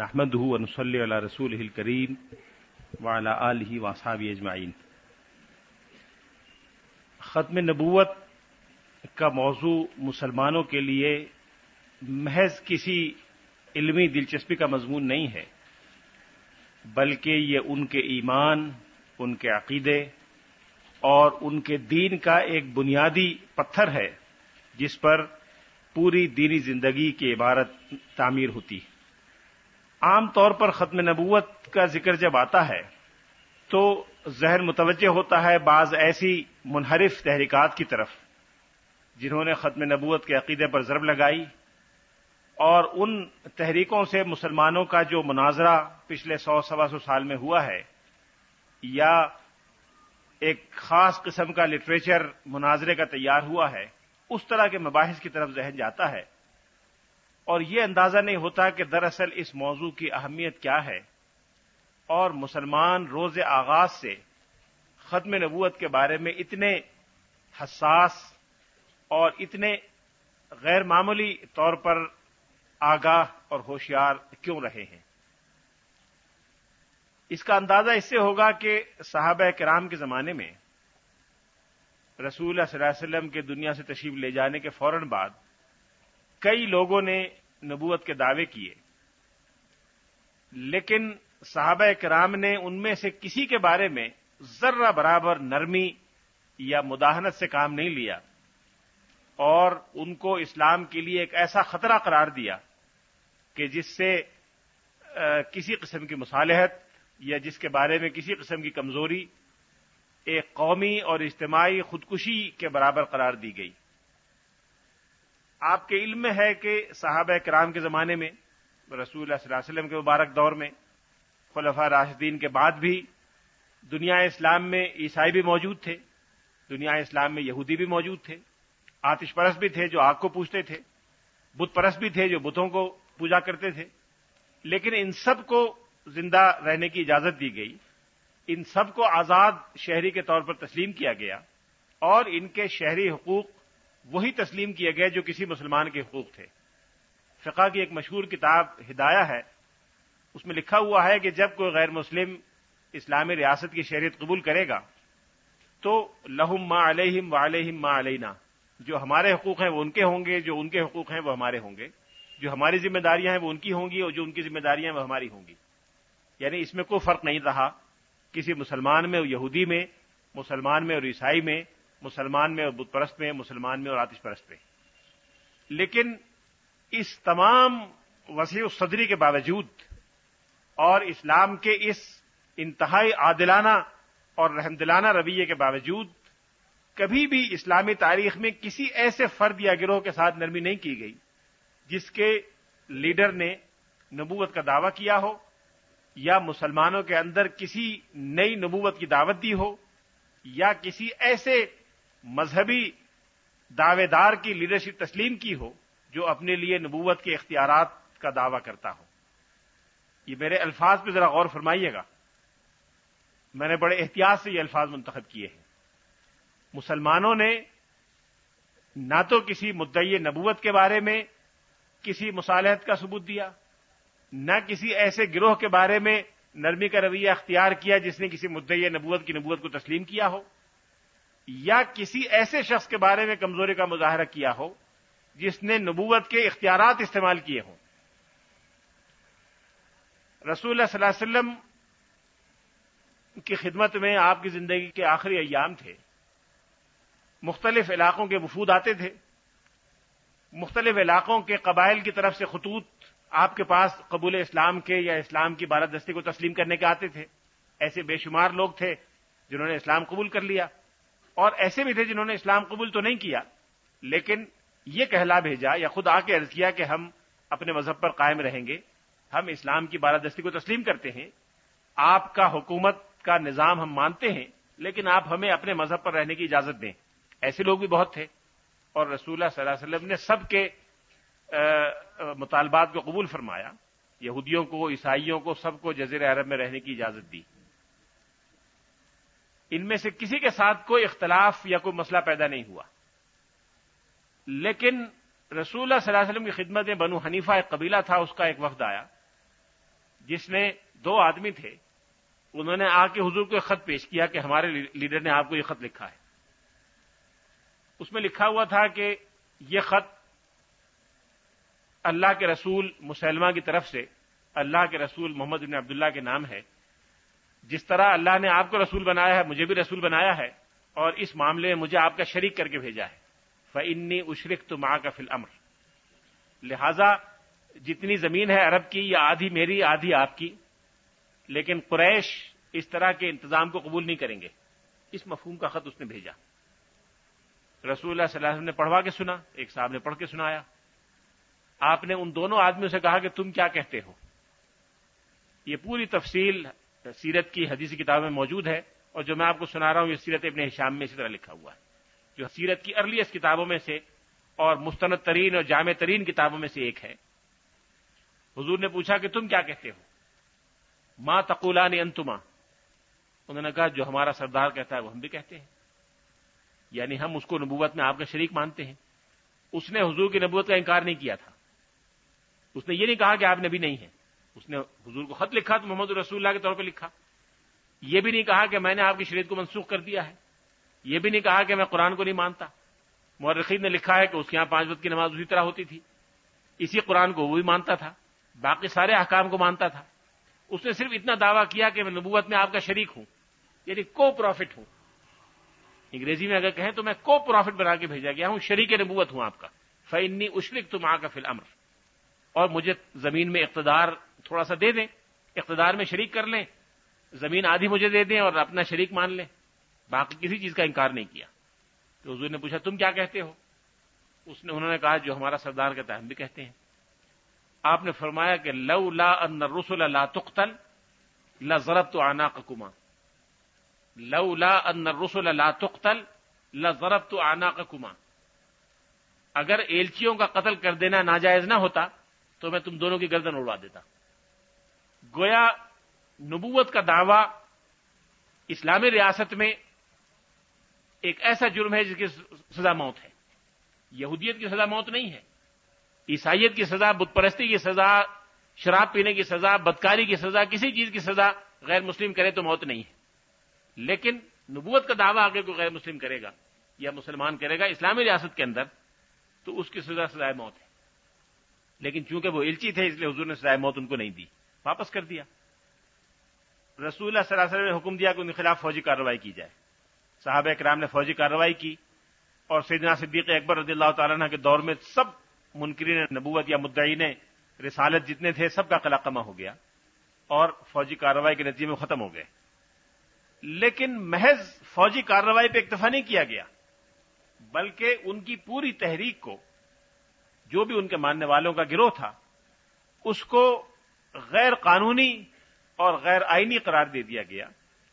نحمد ونسلی علی رسول کریم وعلی آلہ وصحاب اجمعین ختم نبوت کا موضوع مسلمانوں کے لیے محض کسی علمی دلچسپی کا مضمون نہیں ہے، بلکہ یہ ان کے ایمان، ان کے عقیدے اور ان کے دین کا ایک بنیادی پتھر ہے، جس پر پوری دینی زندگی کی عبارت تعمیر ہوتی ہے۔ عام طور پر ختم نبوت کا ذکر جب آتا ہے، تو ذہن متوجہ ہوتا ہے بعض ایسی منحرف تحریکات کی طرف، جنہوں نے ختم نبوت کے عقیدے پر ضرب لگائی اور ان تحریکوں سے مسلمانوں کا جو مناظرہ پچھلے سو، سوا سو سال میں ہوا ہے، یا ایک خاص قسم کا لٹریچر مناظرے کا تیار ہوا ہے، اس طرح کے مباحث کی طرف ذہن جاتا ہے۔ اور یہ اندازہ نہیں ہوتا کہ دراصل اس موضوع کی اہمیت کیا ہے۔ اور مسلمان روز آغاز سے ختم نبوت کے بارے میں اتنے حساس اور اتنے غیر معمولی طور پر آگاہ اور ہوشیار کیوں رہے ہیں؟ اس کا اندازہ اس سے ہوگا کہ صحابہ کرام کے زمانے میں رسول صلی اللہ علیہ وسلم کے دنیا سے تشریف لے جانے کے فوراً بعد کئی لوگوں نے نبوت کے دعوے کیے، لیکن صحابہ کرام نے ان میں سے کسی کے بارے میں ذرہ برابر نرمی یا مداحنت سے کام نہیں لیا اور ان کو اسلام کے لیے ایک ایسا خطرہ قرار دیا کہ جس سے کسی قسم کی مصالحت یا جس کے بارے میں کسی قسم کی کمزوری ایک قومی اور اجتماعی خودکشی کے برابر قرار دی گئی۔ آپ کے علم میں ہے کہ صحابہ کرام کے زمانے میں، رسول اللہ صلی اللہ علیہ وسلم کے مبارک دور میں خلفہ راشدین کے بعد بھی دنیا اسلام میں عیسائی بھی موجود تھے، دنیا اسلام میں یہودی بھی موجود تھے، آتش پرست بھی تھے جو آگ کو پوچھتے تھے، بت پرست بھی تھے جو بتوں کو پوجا کرتے تھے۔ لیکن ان سب کو زندہ رہنے کی اجازت دی گئی۔ ان سب کو آزاد شہری کے طور پر تسلیم کیا گیا۔ اور ان کے شہری حقوق وہی تسلیم کیے گئے جو کسی مسلمان کے حقوق تھے۔ فقہ کی ایک مشہور کتاب ہدایہ ہے۔ اس میں لکھا ہوا ہے کہ جب کوئی غیر مسلم اسلامی ریاست کی شہریت قبول کرے گا، تو لہم ما علیہم و علیہم ما علینا۔ جو ہمارے حقوق ہیں وہ ان کے ہوں گے، جو ان کے حقوق ہیں وہ ہمارے ہوں گے۔ جو ہماری ذمہ داریاں ہیں وہ ان کی ہوں گی اور جو ان کی ذمہ داریاں ہیں وہ ہماری ہوں گی۔ یعنی اس میں کوئی فرق نہیں رہا۔ کسی مسلمان میں اور یہودی میں، مسلمان میں اور عیسائی میں مسلمان میں اور بت پرست میں، مسلمان میں اور آتش پرست میں۔ لیکن اس تمام وسیع صدری کے باوجود اور اسلام کے اس انتہائی عادلانہ اور رحمدلانہ رویے کے باوجود کبھی بھی اسلامی تاریخ میں کسی ایسے فرد یا گروہ کے ساتھ نرمی نہیں کی گئی جس کے لیڈر نے نبوت کا دعویٰ کیا ہو یا مسلمانوں کے اندر کسی نئی نبوت کی دعوت دی ہو یا کسی ایسے مذہبی دعوے دار کی لیڈرشپ تسلیم کی ہو، جو اپنے لیے نبوت کے اختیارات کا دعویٰ کرتا ہو۔ یہ میرے الفاظ پہ ذرا غور فرمائیے گا۔ میں نے بڑے احتیاط سے یہ الفاظ منتخب کیے ہیں۔ مسلمانوں نے نہ تو کسی مدعی نبوت کے بارے میں کسی مصالحت کا ثبوت دیا، نہ کسی ایسے گروہ کے بارے میں نرمی کا رویہ اختیار کیا جس نے کسی مدعی نبوت کی نبوت کو تسلیم کیا ہو۔ یا کسی ایسے شخص کے بارے میں کمزوری کا مظاہرہ کیا ہو جس نے نبوت کے اختیارات استعمال کیے ہوں؟ رسول اللہ صلی اللہ علیہ وسلم کی خدمت میں آپ کی زندگی کے آخری ایام تھے۔ مختلف علاقوں کے وفود آتے تھے۔ مختلف علاقوں کے قبائل کی طرف سے خطوط آپ کے پاس قبول اسلام کے یا اسلام کی بالادستی کو تسلیم کرنے کے آتے تھے۔ ایسے بے شمار لوگ تھے جنہوں نے اسلام قبول کر لیا۔ اور ایسے بھی تھے جنہوں نے اسلام قبول تو نہیں کیا، لیکن یہ کہلا بھیجا یا خود آ کے عرض کیا کہ ہم اپنے مذہب پر قائم رہیں گے، ہم اسلام کی بالادستی کو تسلیم کرتے ہیں، آپ کا حکومت کا نظام ہم مانتے ہیں، لیکن آپ ہمیں اپنے مذہب پر رہنے کی اجازت دیں۔ ایسے لوگ بھی بہت تھے۔ اور رسول اللہ صلی اللہ علیہ وسلم نے سب کے مطالبات کو قبول فرمایا۔ یہودیوں کو، عیسائیوں کو، سب کو جزیر عرب میں رہنے کی اجازت دی۔ ان میں سے کسی کے ساتھ کوئی اختلاف یا کوئی مسئلہ پیدا نہیں ہوا۔ لیکن رسول اللہ صلی اللہ علیہ وسلم کی خدمت میں بنو حنیفہ ایک قبیلہ تھا، اس کا ایک وفد آیا، جس نے دو آدمی تھے۔ انہوں نے آ کے حضور کو ایک خط پیش کیا کہ ہمارے لیڈر نے آپ کو یہ خط لکھا ہے۔ اس میں لکھا ہوا تھا کہ یہ خط اللہ کے رسول مسلمہ کی طرف سے، اللہ کے رسول محمد بن عبداللہ کے نام ہے۔ جس طرح اللہ نے آپ کو رسول بنایا ہے، مجھے بھی رسول بنایا ہے، اور اس معاملے میں مجھے آپ کا شریک کر کے بھیجا ہے۔ فنی اشرک تو ماں کا فل امر لہذا جتنی زمین ہے عرب کی یہ آدھی میری، آدھی آپ کی، لیکن قریش اس طرح کے انتظام کو قبول نہیں کریں گے۔ اس مفہوم کا خط اس نے بھیجا۔ رسول اللہ صلی اللہ علیہ وسلم نے پڑھوا کے سنا، ایک صاحب نے پڑھ کے سنایا۔ آپ نے ان دونوں آدمیوں سے کہا کہ تم کیا کہتے ہو؟ یہ پوری تفصیل سیرت کی حدیثی کتاب میں موجود ہے اور جو میں آپ کو سنا رہا ہوں، یہ سیرت ابن حشام میں اسی طرح لکھا ہوا ہے۔ جو سیرت کی ارلیس کتابوں میں سے اور مستند ترین اور جامع ترین کتابوں میں سے ایک ہے۔ حضور نے پوچھا کہ تم کیا کہتے ہو؟ ماں تقولانی انتما۔ انہوں نے کہا، جو ہمارا سردار کہتا ہے وہ ہم بھی کہتے ہیں۔ یعنی ہم اس کو نبوت میں آپ کا شریک مانتے ہیں۔ اس نے حضور کی نبوت کا انکار نہیں کیا تھا۔ اس نے یہ نہیں کہا کہ آپ نبی نہیں ہیں۔ اس نے حضور کو خط لکھا تو محمد رسول اللہ کے طور پہ لکھا۔ یہ بھی نہیں کہا کہ میں نے آپ کی شریعت کو منسوخ کر دیا ہے۔ یہ بھی نہیں کہا کہ میں قرآن کو نہیں مانتا۔ مورخین نے لکھا ہے کہ اس کے یہاں پانچ وقت کی نماز اسی طرح ہوتی تھی۔ اسی قرآن کو وہ بھی مانتا تھا۔ باقی سارے احکام کو مانتا تھا۔ اس نے صرف اتنا دعویٰ کیا کہ میں نبوت میں آپ کا شریک ہوں یعنی کو پروفٹ ہوں۔ انگریزی میں اگر کہیں تو میں کو پروفٹ بنا کے بھیجا گیا ہوں، شریک نبوت ہوں آپ کا۔ فنی اشرک تم آ کا فل امر اور مجھے زمین میں اقتدار تھوڑا سا دے دیں، اقتدار میں شریک کر لیں، زمین آدھی مجھے دے دیں اور اپنا شریک مان لیں۔ باقی کسی چیز کا انکار نہیں کیا۔ تو حضور نے پوچھا، تم کیا کہتے ہو؟ اس نے، انہوں نے کہا، جو ہمارا سردار کہتا ہے ہم بھی کہتے ہیں۔ آپ نے فرمایا کہ لو لا ان رسول لا تقتل لا ضرب تو آنا کما لو لا ان رسول لا تقتل لا ضرب تو آنا کما اگر ایلچیوں کا قتل کر دینا ناجائز نہ ہوتا، تو میں تم دونوں کی گردن اڑوا دیتا۔ گویا نبوت کا دعوی اسلامی ریاست میں ایک ایسا جرم ہے جس کی سزا موت ہے۔ یہودیت کی سزا موت نہیں ہے۔ عیسائیت کی سزا، بت پرستی کی سزا، شراب پینے کی سزا، بدکاری کی سزا، کسی چیز کی سزا غیر مسلم کرے تو موت نہیں ہے۔ لیکن نبوت کا دعویٰ آگے کو غیر مسلم کرے گا یا مسلمان کرے گا اسلامی ریاست کے اندر، تو اس کی سزا سزائے موت ہے۔ لیکن چونکہ وہ الچی تھے، اس لیے حضور نے سزائے موت ان کو نہیں دی۔ واپس کر دیا۔ رسول اللہ صلی اللہ علیہ وسلم نے حکم دیا کہ ان کے خلاف فوجی کارروائی کی جائے۔ صحابہ کرام نے فوجی کارروائی کی اور سیدنا صدیق اکبر رضی اللہ تعالیٰ کے دور میں سب منکرین نبوت یا مدعین رسالت جتنے تھے سب کا قلقمہ ہو گیا اور فوجی کارروائی کے نتیجے میں ختم ہو گئے۔ لیکن محض فوجی کارروائی پہ اکتفا نہیں کیا گیا، بلکہ ان کی پوری تحریک کو جو بھی ان کے ماننے والوں کا گروہ تھا، اس کو غیر قانونی اور غیر آئینی قرار دے دیا گیا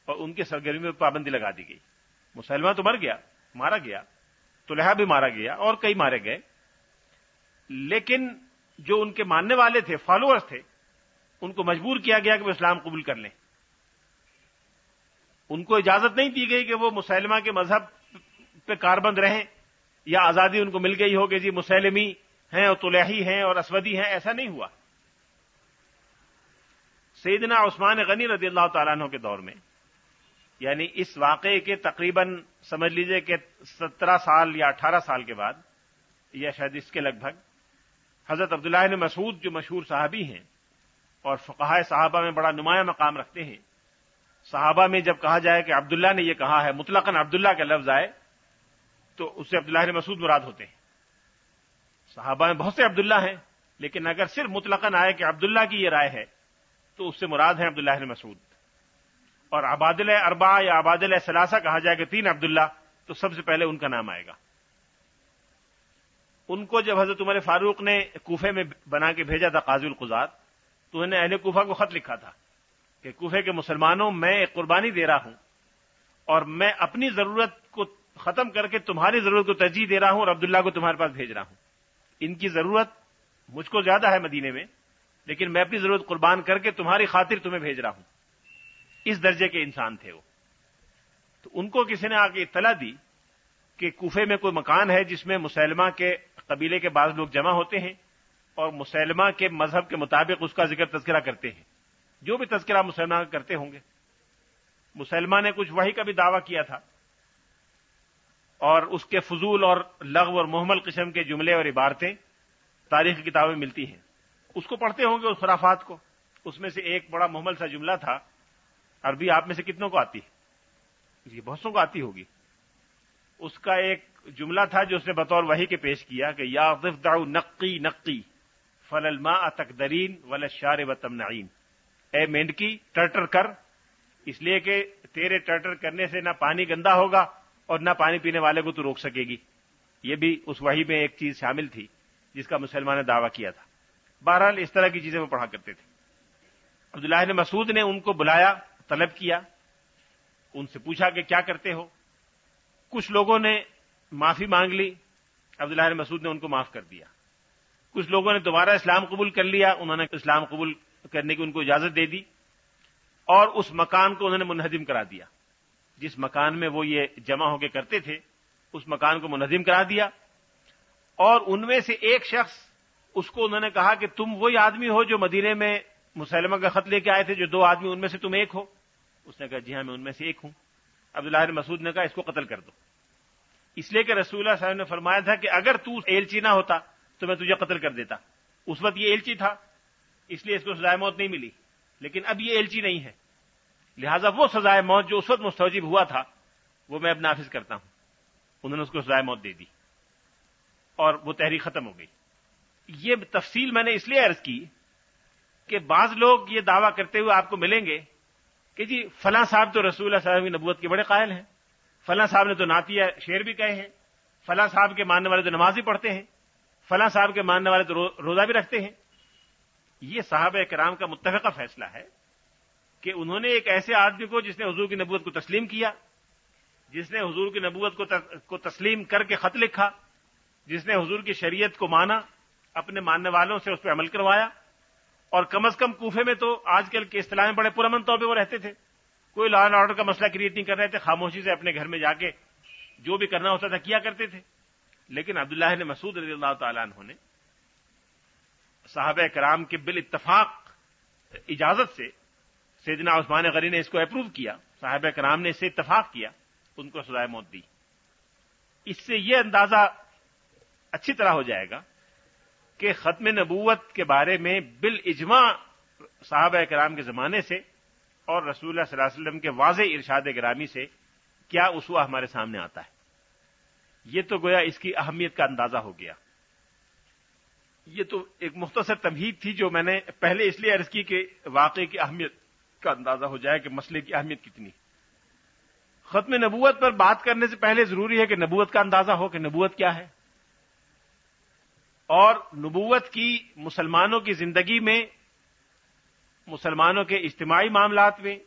اور ان کی سرگرمی میں پابندی لگا دی گئی۔ مسلمان تو مر گیا، مارا گیا تو لہا بھی مارا گیا اور کئی مارے گئے۔ لیکن جو ان کے ماننے والے تھے فالوورز تھے، ان کو مجبور کیا گیا کہ وہ اسلام قبول کر لیں۔ ان کو اجازت نہیں دی گئی کہ وہ مسلمہ کے مذہب پہ کاربند رہیں یا آزادی ان کو مل گئی ہو کہ جی مسلمی ہیں اور طلحی ہیں اور اسودی ہیں، ایسا نہیں ہوا۔ سیدنا عثمان غنی رضی اللہ تعالیٰ عنہ کے دور میں۔ یعنی اس واقعے کے تقریباً سمجھ لیجیے کہ سترہ سال یا اٹھارہ سال کے بعد، یا شاید اس کے لگ بھگ، حضرت عبداللہ مسعود جو مشہور صحابی ہیں اور فقہ صحابہ میں بڑا نمایاں مقام رکھتے ہیں۔ صحابہ میں جب کہا جائے کہ عبداللہ نے یہ کہا ہے، مطلقاً عبداللہ کا لفظ آئے، تو اس سے عبداللہ مسعود مراد ہوتے ہیں۔ صحابہ میں بہت سے عبداللہ ہیں، لیکن اگر صرف مطلقاً آئے کہ عبداللہ کی یہ رائے ہے تو اس سے مراد ہے عبداللہ مسعود۔ اور عبادل اربا یا عبادل ثلاثہ کہا جائے کہ تین عبداللہ، تو سب سے پہلے ان کا نام آئے گا۔ ان کو جب حضرت عمر فاروق نے کوفے میں بنا کے بھیجا تھا قاضی القزاد تو انہوں نے اہل کوفہ کو خط لکھا تھا کہ کوفے کے مسلمانوں، میں ایک قربانی دے رہا ہوں اور میں اپنی ضرورت کو ختم کر کے تمہاری ضرورت کو ترجیح دے رہا ہوں اور عبداللہ کو تمہارے پاس بھیج رہا ہوں۔ ان کی ضرورت مجھ کو زیادہ ہے مدینے میں لیکن میں اپنی ضرورت قربان کر کے تمہاری خاطر تمہیں بھیج رہا ہوں۔ اس درجے کے انسان تھے وہ۔ تو ان کو کسی نے آ کے اطلاع دی کہ کوفے میں کوئی مکان ہے جس میں مسلمہ کے قبیلے کے بعض لوگ جمع ہوتے ہیں اور مسلمہ کے مذہب کے مطابق اس کا ذکر تذکرہ کرتے ہیں۔ جو بھی تذکرہ مسلمان کرتے ہوں گے۔ مسلمان نے کچھ وہی کا بھی دعویٰ کیا تھا۔ اور اس کے فضول اور لغو اور محمل قسم کے جملے اور عبارتیں تاریخ کتابیں ملتی ہیں۔ اس کو پڑھتے ہوں گے اس خرافات کو۔ اس میں سے ایک بڑا محمل سا جملہ تھا، عربی آپ میں سے کتنوں کو آتی؟ ہے جی بہت سو کو آتی ہوگی۔ اس کا ایک جملہ تھا جو اس نے بطور وہی کے پیش کیا کہ یا داؤ نقی نقی فل الما تقدرین ول شار و تمنعین۔ اے مینڈکی، ٹرٹر کر۔ اس لیے کہ تیرے ٹرٹر کرنے سے نہ پانی گندا ہوگا اور نہ پانی پینے والے کو تو روک سکے گی۔ یہ بھی اس وحی میں ایک چیز شامل تھی جس کا مسلمان نے دعویٰ کیا تھا۔ بہرحال اس طرح کی چیزیں وہ پڑھا کرتے تھے۔ عبداللہ نے مسعود نے ان کو بلایا، طلب کیا، ان سے پوچھا کہ کیا کرتے ہو؟ کچھ لوگوں نے معافی مانگ لی، عبداللہ مسعود نے ان کو معاف کر دیا۔ کچھ لوگوں نے دوبارہ اسلام قبول کر لیا، انہوں نے اسلام قبول کرنے کی ان کو اجازت دے دی اور اس مکان کو انہوں نے منہدم کرا دیا۔ جس مکان میں وہ یہ جمع ہو کے کرتے تھے، اس مکان کو منہدم کرا دیا اور ان میں سے ایک شخص اس کو انہوں نے کہا کہ تم وہی آدمی ہو جو مدینے میں مسلمہ کا خط لے کے آئے تھے، جو دو آدمی ان میں سے تم ایک ہو۔ اس نے کہا جی ہاں میں ان میں سے ایک ہوں۔ عبداللہ مسعود نے کہا، اس کو قتل کر دو۔ اس لیے کہ رسول اللہ صاحب نے فرمایا تھا کہ اگر تو ایلچی نہ ہوتا تو میں تجھے قتل کر دیتا۔ اس وقت یہ ایلچی تھا، اس لیے اس کو سزائے موت نہیں ملی۔ لیکن اب یہ ایلچی نہیں ہے۔ لہذا وہ سزائے موت جو اس وقت مستوجب ہوا تھا، وہ میں اب نافذ کرتا ہوں۔ انہوں نے اس کو سزائے موت دے دی۔ اور وہ تحریک ختم ہو گئی۔ یہ تفصیل میں نے اس لیے عرض کی کہ بعض لوگ یہ دعویٰ کرتے ہوئے آپ کو ملیں گے کہ جی فلاں صاحب تو رسول اللہ صاحب کی نبوت کے بڑے قائل ہیں، فلاں صاحب نے تو ناتیہ شعر بھی کہے ہیں، فلاں صاحب کے ماننے والے تو نماز بھی پڑھتے ہیں، فلاں صاحب کے ماننے والے تو روزہ بھی رکھتے ہیں۔ یہ صاحب کرام کا متفقہ فیصلہ ہے کہ انہوں نے ایک ایسے آدمی کو جس نے حضور کی نبوت کو تسلیم کیا، جس نے حضور کی نبوت کو تسلیم کر کے خط لکھا، جس نے حضور کی شریعت کو مانا اپنے ماننے والوں سے اس پہ عمل کروایا اور کم از کم کوفے میں تو آج کل کے اصطلاح میں بڑے پرامن طور پہ وہ رہتے تھے۔ کوئی لا اینڈ آرڈر کا مسئلہ کریٹ نہیں کر رہے تھے، خاموشی سے اپنے گھر میں جا کے جو بھی کرنا ہوتا تھا کیا کرتے تھے۔ لیکن عبداللہ نے مسعود رضی اللہ تعالیٰ عنہ نے صحابہ کرام کے بال اتفاق اجازت سے سیدنا عثمان غری نے اس کو اپروو کیا صاحب کرام نے اس سے اتفاق کیا، ان کو سزائے موت دی۔ اس سے یہ اندازہ اچھی طرح ہو جائے گا کہ ختم نبوت کے بارے میں بال اجماع صحابہ کرام کے زمانے سے اور رسول اللہ صلی اللہ علیہ وسلم کے واضح ارشاد گرامی سے کیا اسوا ہمارے سامنے آتا ہے؟ یہ تو گویا اس کی اہمیت کا اندازہ ہو گیا۔ یہ تو ایک مختصر تمہید تھی جو میں نے پہلے اس لیے عرض کی کہ واقعے کی اہمیت کا اندازہ ہو جائے کہ مسئلے کی اہمیت کتنی۔ ختم نبوت پر بات کرنے سے پہلے ضروری ہے کہ نبوت کا اندازہ ہو کہ نبوت کیا ہے۔ اور نبوت کی مسلمانوں کی زندگی میں، مسلمانوں کے اجتماعی معاملات میں،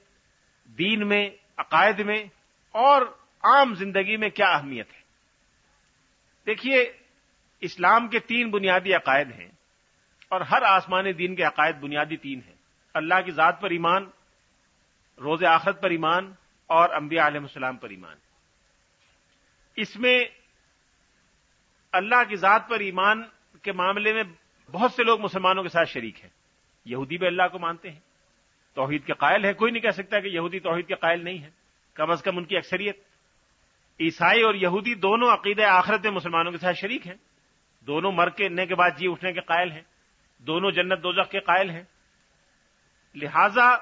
دین میں، عقائد میں اور عام زندگی میں کیا اہمیت ہے؟ دیکھیے، اسلام کے تین بنیادی عقائد ہیں اور ہر آسمانی دین کے عقائد بنیادی تین ہیں۔ اللہ کی ذات پر ایمان، روز آخرت پر ایمان اور انبیاء علیہ السلام پر ایمان۔ اس میں اللہ کی ذات پر ایمان کے معاملے میں بہت سے لوگ مسلمانوں کے ساتھ شریک ہیں۔ یہودی بھی اللہ کو مانتے ہیں۔ توحید کے قائل ہے کوئی نہیں کہہ سکتا کہ یہودی توحید کے قائل نہیں ہے کم از کم ان کی اکثریت۔ عیسائی اور یہودی دونوں عقیدہ آخرت میں مسلمانوں کے ساتھ شریک ہیں۔ دونوں مر کے کے بعد جی اٹھنے کے قائل ہیں۔ دونوں جنت دوزخ کے قائل ہیں۔ لہذا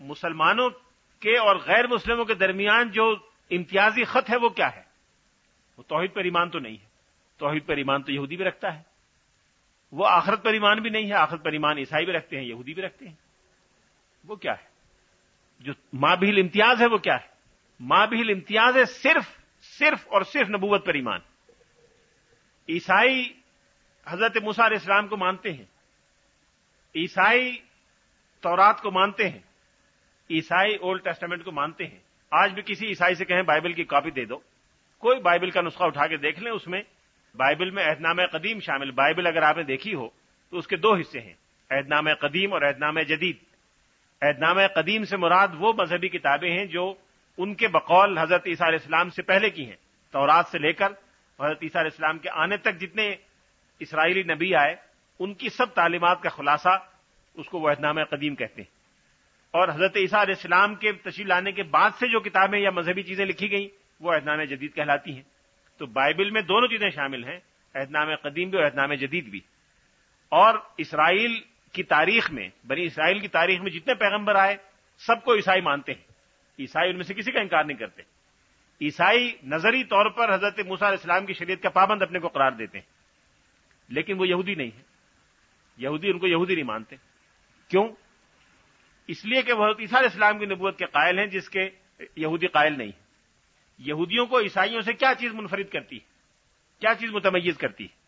مسلمانوں کے اور غیر مسلموں کے درمیان جو امتیازی خط ہے وہ کیا ہے؟ وہ توحید پر ایمان تو نہیں ہے۔ توحید پر ایمان تو یہودی بھی رکھتا ہے۔ وہ آخرت پر ایمان بھی نہیں ہے، آخرت پر ایمان عیسائی بھی رکھتے ہیں، یہودی بھی رکھتے ہیں۔ وہ کیا ہے؟ جو ماں بھیل امتیاز ہے وہ کیا ہے؟ ماں بھیل امتیاز ہے صرف صرف اور صرف نبوت پر ایمان۔ عیسائی حضرت علیہ اسلام کو مانتے ہیں۔ عیسائی تورات کو مانتے ہیں۔ عیسائی اولڈ ٹیسٹامنٹ کو مانتے ہیں۔ آج بھی کسی عیسائی سے کہیں بائبل کی کاپی دے دو۔ کوئی بائبل کا نسخہ اٹھا کے دیکھ لیں، اس میں بائبل میں عہد قدیم شامل۔ بائبل اگر آپ نے دیکھی ہو، تو اس کے دو حصے ہیں۔ عہد قدیم اور عہد جدید۔ عہد قدیم سے مراد وہ مذہبی کتابیں ہیں جو ان کے بقول حضرت عیسیٰ علیہ السلام سے پہلے کی ہیں۔ تورات سے لے کر حضرت عیسیٰ علیہ السلام کے آنے تک جتنے اسرائیلی نبی آئے، ان کی سب تعلیمات کا خلاصہ اس کو وہ عہد قدیم کہتے ہیں۔ اور حضرت عیسیٰ علیہ السلام کے تشریف لانے کے بعد سے جو کتابیں یا مذہبی چیزیں لکھی گئیں، وہ اہدنام جدید کہلاتی ہیں۔ تو بائبل میں دونوں چیزیں شامل ہیں اہدنام قدیم بھی اور اہدنام جدید بھی۔ اور اسرائیل کی تاریخ میں، بنی اسرائیل کی تاریخ میں جتنے پیغمبر آئے، سب کو عیسائی مانتے ہیں۔ عیسائی ان میں سے کسی کا انکار نہیں کرتے۔ عیسائی نظری طور پر حضرت موسا علیہ السلام کی شریعت کا پابند اپنے کو قرار دیتے ہیں۔ لیکن وہ یہودی نہیں ہے یہودی ان کو یہودی نہیں مانتے۔ کیوں؟ اس لیے کہ وہ عیسیٰ علیہ السلام کی نبوت کے قائل ہیں، جس کے یہودی قائل نہیں۔ یہودیوں کو عیسائیوں سے کیا چیز منفرد کرتی ہے؟ کیا چیز متمیز کرتی ہے؟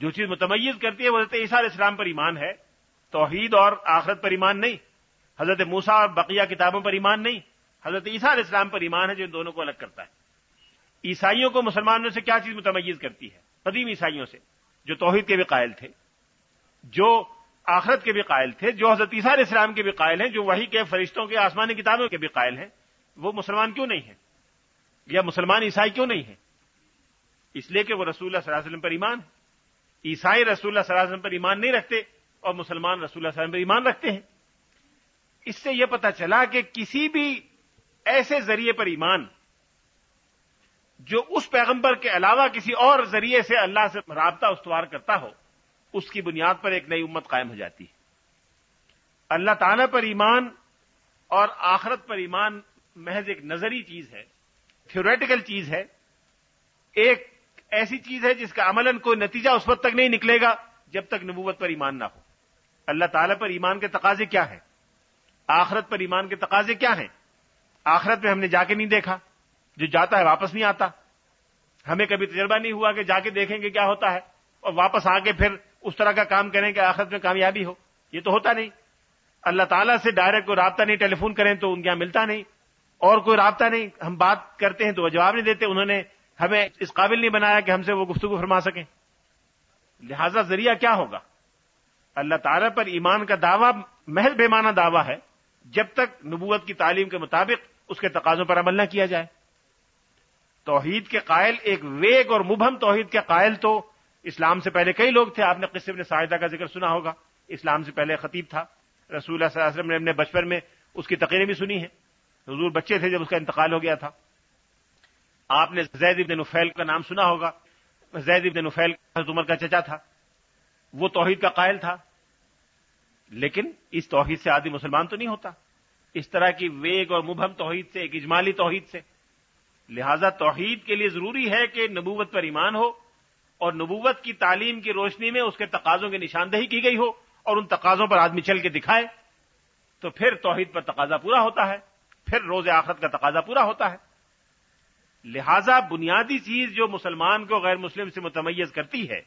جو چیز متمیز کرتی ہے وہ حضرت عیسیٰ علیہ السلام پر ایمان ہے، توحید اور آخرت پر ایمان نہیں، حضرت موسا اور بقیہ کتابوں پر ایمان نہیں، حضرت عیسیٰ علیہ السلام پر ایمان ہے جو ان دونوں کو الگ کرتا ہے۔ عیسائیوں کو مسلمانوں سے کیا چیز متمیز کرتی ہے؟ قدیم عیسائیوں سے، جو توحید کے بھی قائل تھے، جو آخرت کے بھی قائل تھے، جو حضرت عیسیٰ علیہ السلام کے بھی قائل ہیں، جو وہی کے فرشتوں کے آسمانی کتابوں کے بھی قائل ہیں، وہ مسلمان کیوں نہیں ہیں؟ یا مسلمان عیسائی کیوں نہیں ہیں؟ اس لیے کہ وہ رسول اللہ صلی اللہ علیہ وسلم پر ایمان ہے عیسائی رسول اللہ صلی اللہ علیہ وسلم پر ایمان نہیں رکھتے اور مسلمان رسول اللہ صلی اللہ علیہ وسلم پر ایمان رکھتے ہیں۔ اس سے یہ پتا چلا کہ کسی بھی ایسے ذریعے پر ایمان جو اس پیغمبر کے علاوہ کسی اور ذریعے سے اللہ سے رابطہ استوار کرتا ہو، اس کی بنیاد پر ایک نئی امت قائم ہو جاتی ہے۔ اللہ تعالی پر ایمان اور آخرت پر ایمان محض ایک نظری چیز ہے۔ تھیوریٹیکل چیز ہے، ایک ایسی چیز ہے جس کا عملاً کوئی نتیجہ اس وقت تک نہیں نکلے گا جب تک نبوت پر ایمان نہ ہو۔ اللہ تعالیٰ پر ایمان کے تقاضے کیا ہیں؟ آخرت پر ایمان کے تقاضے کیا ہیں؟ آخرت میں ہم نے جا کے نہیں دیکھا، جو جاتا ہے واپس نہیں آتا۔ ہمیں کبھی تجربہ نہیں ہوا کہ جا کے دیکھیں گے کیا ہوتا ہے اور واپس آ کے پھر اس طرح کا کام کریں کہ آخرت میں کامیابی ہو۔ یہ تو ہوتا نہیں۔ اللہ تعالیٰ سے ڈائریکٹ کوئی رابطہ نہیں ٹیلی فون کریں تو ان کے یہاں ملتا نہیں۔ اور کوئی رابطہ نہیں، ہم بات کرتے ہیں تو وہ جواب نہیں دیتے، انہوں نے ہمیں اس قابل نہیں بنایا کہ ہم سے وہ گفتگو فرما سکیں۔ لہذا ذریعہ کیا ہوگا؟ اللہ تعالیٰ پر ایمان کا دعویٰ محض بےمانہ دعویٰ ہے، جب تک نبوت کی تعلیم کے مطابق اس کے تقاضوں پر عمل نہ کیا جائے۔ توحید کے قائل ایک ویگ اور مبہم توحید کے قائل تو اسلام سے پہلے کئی لوگ تھے، آپ نے قصے نے ساحدہ کا ذکر سنا ہوگا۔ اسلام سے پہلے خطیب تھا، رسول اللہ صلی اللہ علیہ وسلم نے اپنے بچپن میں اس کی تقریریں بھی سنی ہیں۔ حضور بچے تھے جب اس کا انتقال ہو گیا تھا۔ آپ نے زید ابن نفیل کا نام سنا ہوگا۔ زید ابن نفیل حضرت عمر کا چچا تھا۔ وہ توحید کا قائل تھا۔ لیکن اس توحید سے آدمی مسلمان تو نہیں ہوتا۔ اس طرح کی ویگ اور مبہم توحید سے، ایک اجمالی توحید سے۔ لہذا توحید کے لیے ضروری ہے کہ نبوت پر ایمان ہو اور نبوت کی تعلیم کی روشنی میں اس کے تقاضوں کی نشاندہی کی گئی ہو اور ان تقاضوں پر آدمی چل کے دکھائے، تو پھر توحید پر تقاضا پورا ہوتا ہے۔ پھر روز آخرت کا تقاضا پورا ہوتا ہے۔ لہذا بنیادی چیز جو مسلمان کو غیر مسلم سے متمیز کرتی ہے،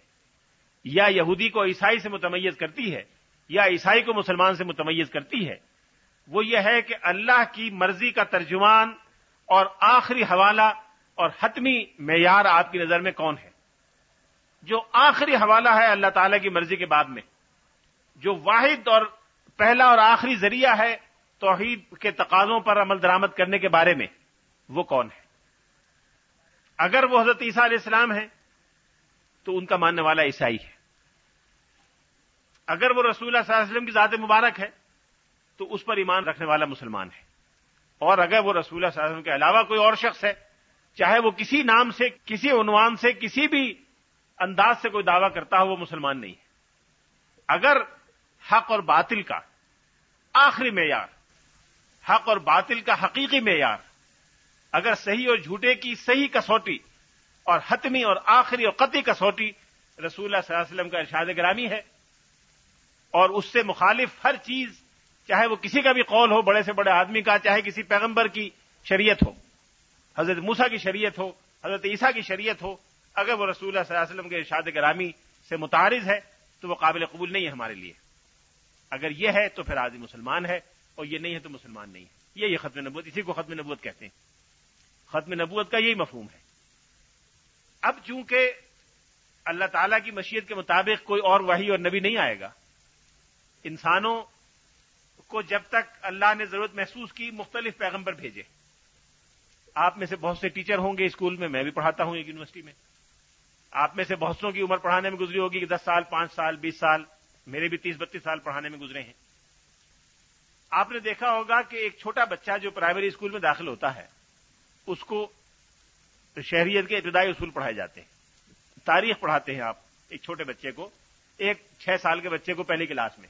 یا یہودی کو عیسائی سے متمیز کرتی ہے، یا عیسائی کو مسلمان سے متمیز کرتی ہے، وہ یہ ہے کہ اللہ کی مرضی کا ترجمان اور آخری حوالہ اور حتمی معیار آپ کی نظر میں کون ہے؟ جو آخری حوالہ ہے اللہ تعالی کی مرضی کے بعد میں، جو واحد اور پہلا اور آخری ذریعہ ہے توحید کے تقاضوں پر عمل درامد کرنے کے بارے میں وہ کون ہے؟ اگر وہ حضرت عیسیٰ علیہ السلام ہے تو ان کا ماننے والا عیسائی ہے۔ اگر وہ رسول اللہ صلی اللہ علیہ وسلم کی ذات مبارک ہے، تو اس پر ایمان رکھنے والا مسلمان ہے۔ اور اگر وہ رسول اللہ صلی اللہ علیہ وسلم کے علاوہ کوئی اور شخص ہے، چاہے وہ کسی نام سے، کسی عنوان سے، کسی بھی انداز سے کوئی دعویٰ کرتا ہو، وہ مسلمان نہیں ہے۔ اگر حق اور باطل کا آخری معیار حق اور باطل کا حقیقی معیار، اگر صحیح اور جھوٹے کی صحیح کسوٹی اور حتمی اور آخری اور قطعی کسوٹی رسول اللہ صلی اللہ علیہ وسلم کا ارشاد گرامی ہے، اور اس سے مخالف ہر چیز، چاہے وہ کسی کا بھی قول ہو، بڑے سے بڑے آدمی کا، چاہے کسی پیغمبر کی شریعت ہو، حضرت موسا کی شریعت ہو، حضرت عیسیٰ کی شریعت ہو، اگر وہ رسول اللہ صلی اللہ علیہ وسلم کے ارشاد گرامی سے متعارض ہے، تو وہ قابل قبول نہیں ہے ہمارے لیے۔ اگر یہ ہے تو پھر آدمی مسلمان ہے۔ اور یہ نہیں ہے تو مسلمان نہیں ہے۔ یہ یہ ختم نبوت، اسی کو ختم نبوت کہتے ہیں۔ ختم نبوت کا یہی مفہوم ہے۔ اب چونکہ اللہ تعالی کی مشیت کے مطابق کوئی اور وہی اور نبی نہیں آئے گا، انسانوں کو جب تک اللہ نے ضرورت محسوس کی، مختلف پیغمبر بھیجے۔ آپ میں سے بہت سے ٹیچر ہوں گے اسکول میں میں بھی پڑھاتا ہوں ایک یونیورسٹی میں۔ آپ میں سے بہت سو کی عمر پڑھانے میں گزری ہوگی کہ دس سال، پانچ سال، بیس سال، میرے بھی تیس، بتیس سال پڑھانے میں گزرے ہیں۔ آپ نے دیکھا ہوگا کہ ایک چھوٹا بچہ جو پرائمری اسکول میں داخل ہوتا ہے، اس کو شہریت کے ابتدائی اصول پڑھائے جاتے ہیں۔ تاریخ پڑھاتے ہیں آپ ایک چھوٹے بچے کو، ایک چھ سال کے بچے کو پہلی کلاس میں۔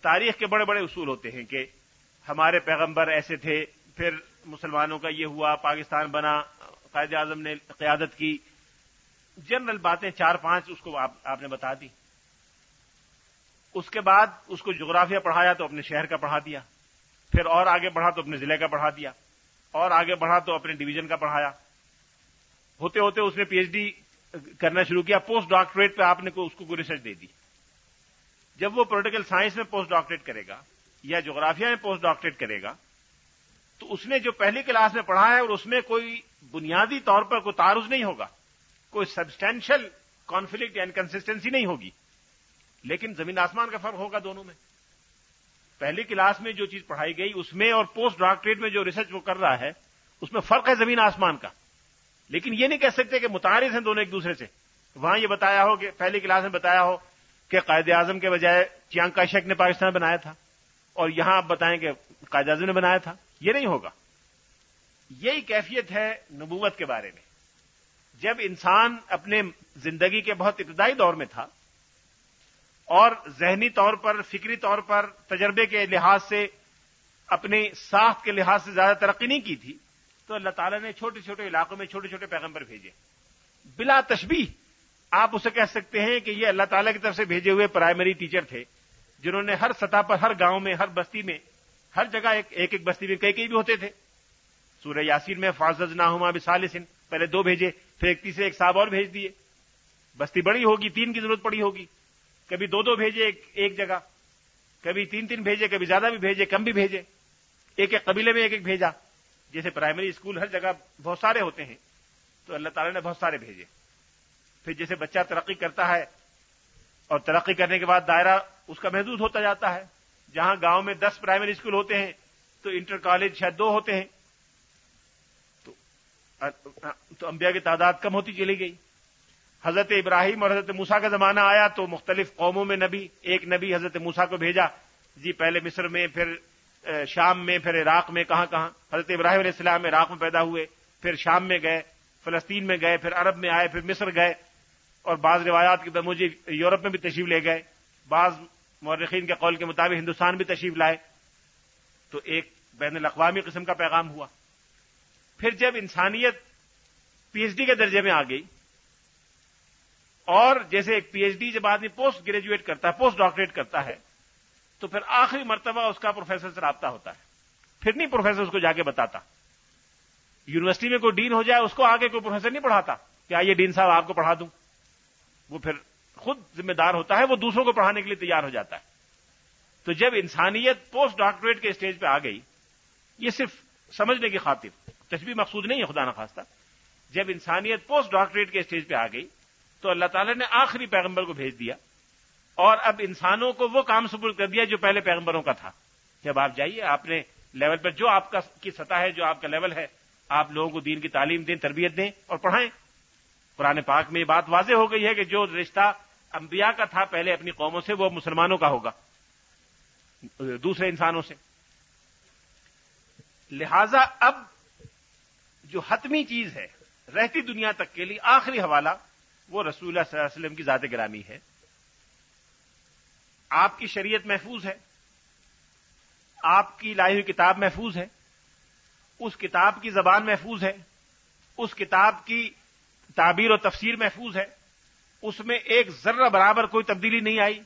تاریخ کے بڑے بڑے اصول ہوتے ہیں کہ ہمارے پیغمبر ایسے تھے، پھر مسلمانوں کا یہ ہوا، پاکستان بنا، قائد اعظم نے قیادت کی۔ جنرل باتیں چار پانچ اس کو آپ نے بتا دی۔ اس کے بعد اس کو جغرافیہ پڑھایا تو اپنے شہر کا پڑھا دیا، پھر اور آگے بڑھا تو اپنے ضلع کا پڑھا دیا، اور آگے بڑھا تو اپنے ڈویژن کا پڑھایا۔ ہوتے ہوتے اس نے پی ایچ ڈی کرنا شروع کیا پوسٹ ڈاکٹریٹ پہ آپ نے اس کو کوئی ریسرچ دے دی۔ جب وہ پولیٹیکل سائنس میں پوسٹ ڈاکٹریٹ کرے گا یا جغرافیہ میں پوسٹ ڈاکٹریٹ کرے گا، تو اس نے جو پہلی کلاس میں پڑھا ہے اور اس میں کوئی بنیادی طور پر کوئی تعارض نہیں ہوگا، کوئی سبسٹینشل کانفلکٹ یا انکنسٹینسی نہیں ہوگی۔ لیکن زمین آسمان کا فرق ہوگا دونوں میں۔ پہلی کلاس میں جو چیز پڑھائی گئی، اس میں اور پوسٹ ڈاکٹریٹ میں جو ریسرچ وہ کر رہا ہے، اس میں فرق ہے زمین آسمان کا۔ لیکن یہ نہیں کہہ سکتے کہ متعارف ہیں دونوں ایک دوسرے سے۔ وہاں یہ بتایا ہو کہ پہلی کلاس میں بتایا ہو کہ قائد اعظم کے بجائے چیانگ کاشک نے پاکستان بنایا تھا۔ اور یہاں آپ بتائیں کہ قائد اعظم نے بنایا تھا۔ یہ نہیں ہوگا۔ یہی کیفیت ہے نبوت کے بارے میں۔ جب انسان اپنے زندگی کے بہت ابتدائی دور میں تھا اور ذہنی طور پر، فکری طور پر تجربے کے لحاظ سے اپنی ساخت کے لحاظ سے زیادہ ترقی نہیں کی تھی، تو اللہ تعالیٰ نے چھوٹے چھوٹے علاقوں میں چھوٹے چھوٹے پیغمبر بھیجے۔ بلا تشبیح آپ اسے کہہ سکتے ہیں کہ یہ اللہ تعالیٰ کی طرف سے بھیجے ہوئے پرائمری ٹیچر تھے، جنہوں نے ہر سطح پر، ہر گاؤں میں، ہر بستی میں، ہر جگہ ایک ایک بستی میں کئی کئی بھی ہوتے تھے۔ سورہ یاسین میں فاضز نہ ہوا بسالسن پہلے دو بھیجے، پھر ایک تیسرے، ایک صاحب اور بھیج دیے۔ بستی بڑی ہوگی، تین کی ضرورت پڑی ہوگی۔ کبھی دو دو بھیجے ایک جگہ، کبھی تین تین بھیجے، کبھی زیادہ بھی بھیجے، کم بھی بھیجے، ایک ایک قبیلے میں ایک ایک بھیجا، جیسے پرائمری اسکول ہر جگہ بہت سارے ہوتے ہیں، تو اللہ تعالیٰ نے بہت سارے بھیجے۔ پھر جیسے بچہ ترقی کرتا ہے اور ترقی کرنے کے بعد دائرہ اس کا محدود ہوتا جاتا ہے، جہاں گاؤں میں دس پرائمری اسکول ہوتے ہیں، تو انٹر کالج شاید دو ہوتے ہیں تو انبیاء کی تعداد کم ہوتی چلی گئی۔ حضرت ابراہیم اور حضرت موسا کا زمانہ آیا تو مختلف قوموں میں نبی، ایک نبی حضرت موسا کو بھیجا۔ جی پہلے مصر میں، پھر شام میں، پھر عراق میں، کہاں کہاں۔ حضرت ابراہیم علیہ السلام عراق میں پیدا ہوئے، پھر شام میں گئے، فلسطین میں گئے، پھر عرب میں آئے، پھر مصر گئے۔ اور بعض روایات کی مجھے یورپ میں بھی تشریف لے گئے۔ بعض مورخین کے قول کے مطابق ہندوستان بھی تشریف لائے۔ تو ایک بین الاقوامی قسم کا پیغام ہوا۔ پھر جب انسانیت پی ایچ ڈی کے درجے میں آ گئی اور جیسے ایک پی ایچ ڈی جب آدمی پوسٹ گریجویٹ کرتا ہے، پوسٹ ڈاکٹریٹ کرتا ہے، تو پھر آخری مرتبہ اس کا پروفیسر سے رابطہ ہوتا ہے۔ پھر نہیں پروفیسر اس کو جا کے بتاتا۔ یونیورسٹی میں کوئی ڈین ہو جائے، اس کو آگے کوئی پروفیسر نہیں پڑھاتا کہ آئیے ڈین صاحب آپ کو پڑھا دوں۔ وہ پھر خود ذمہ دار ہوتا ہے، وہ دوسروں کو پڑھانے کے لیے تیار ہو جاتا ہے۔ تو جب انسانیت پوسٹ ڈاکٹریٹ کے اسٹیج پہ آ گئی، یہ صرف سمجھنے کی خاطر تشبیح مقصود نہیں ہے، خدا نخواستہ۔ جب انسانیت پوسٹ ڈاکٹریٹ کے اسٹیج پہ آ گئی تو اللہ تعالیٰ نے آخری پیغمبر کو بھیج دیا اور اب انسانوں کو وہ کام سپرد کر دیا جو پہلے پیغمبروں کا تھا۔ جب آپ جائیے، آپ نے لیول پر جو آپ کا کی سطح ہے، جو آپ کا لیول ہے، آپ لوگوں کو دین کی تعلیم دیں، تربیت دیں اور پڑھائیں۔ قرآن پاک میں یہ بات واضح ہو گئی ہے کہ جو رشتہ انبیاء کا تھا، پہلے اپنی قوموں سے، وہ مسلمانوں کا ہوگا، دوسرے انسانوں سے۔ لہذا اب جو حتمی چیز ہے، رہتی دنیا تک کے لیے آخری حوالہ وہ رسول اللہ صلی اللہ علیہ وسلم کی ذات گرامی ہے۔ آپ کی شریعت محفوظ ہے۔ آپ کی لائی ہوئی کتاب محفوظ ہے۔ اس کتاب کی زبان محفوظ ہے۔ اس کتاب کی تعبیر و تفسیر محفوظ ہے۔ اس میں ایک ذرہ برابر کوئی تبدیلی نہیں آئی۔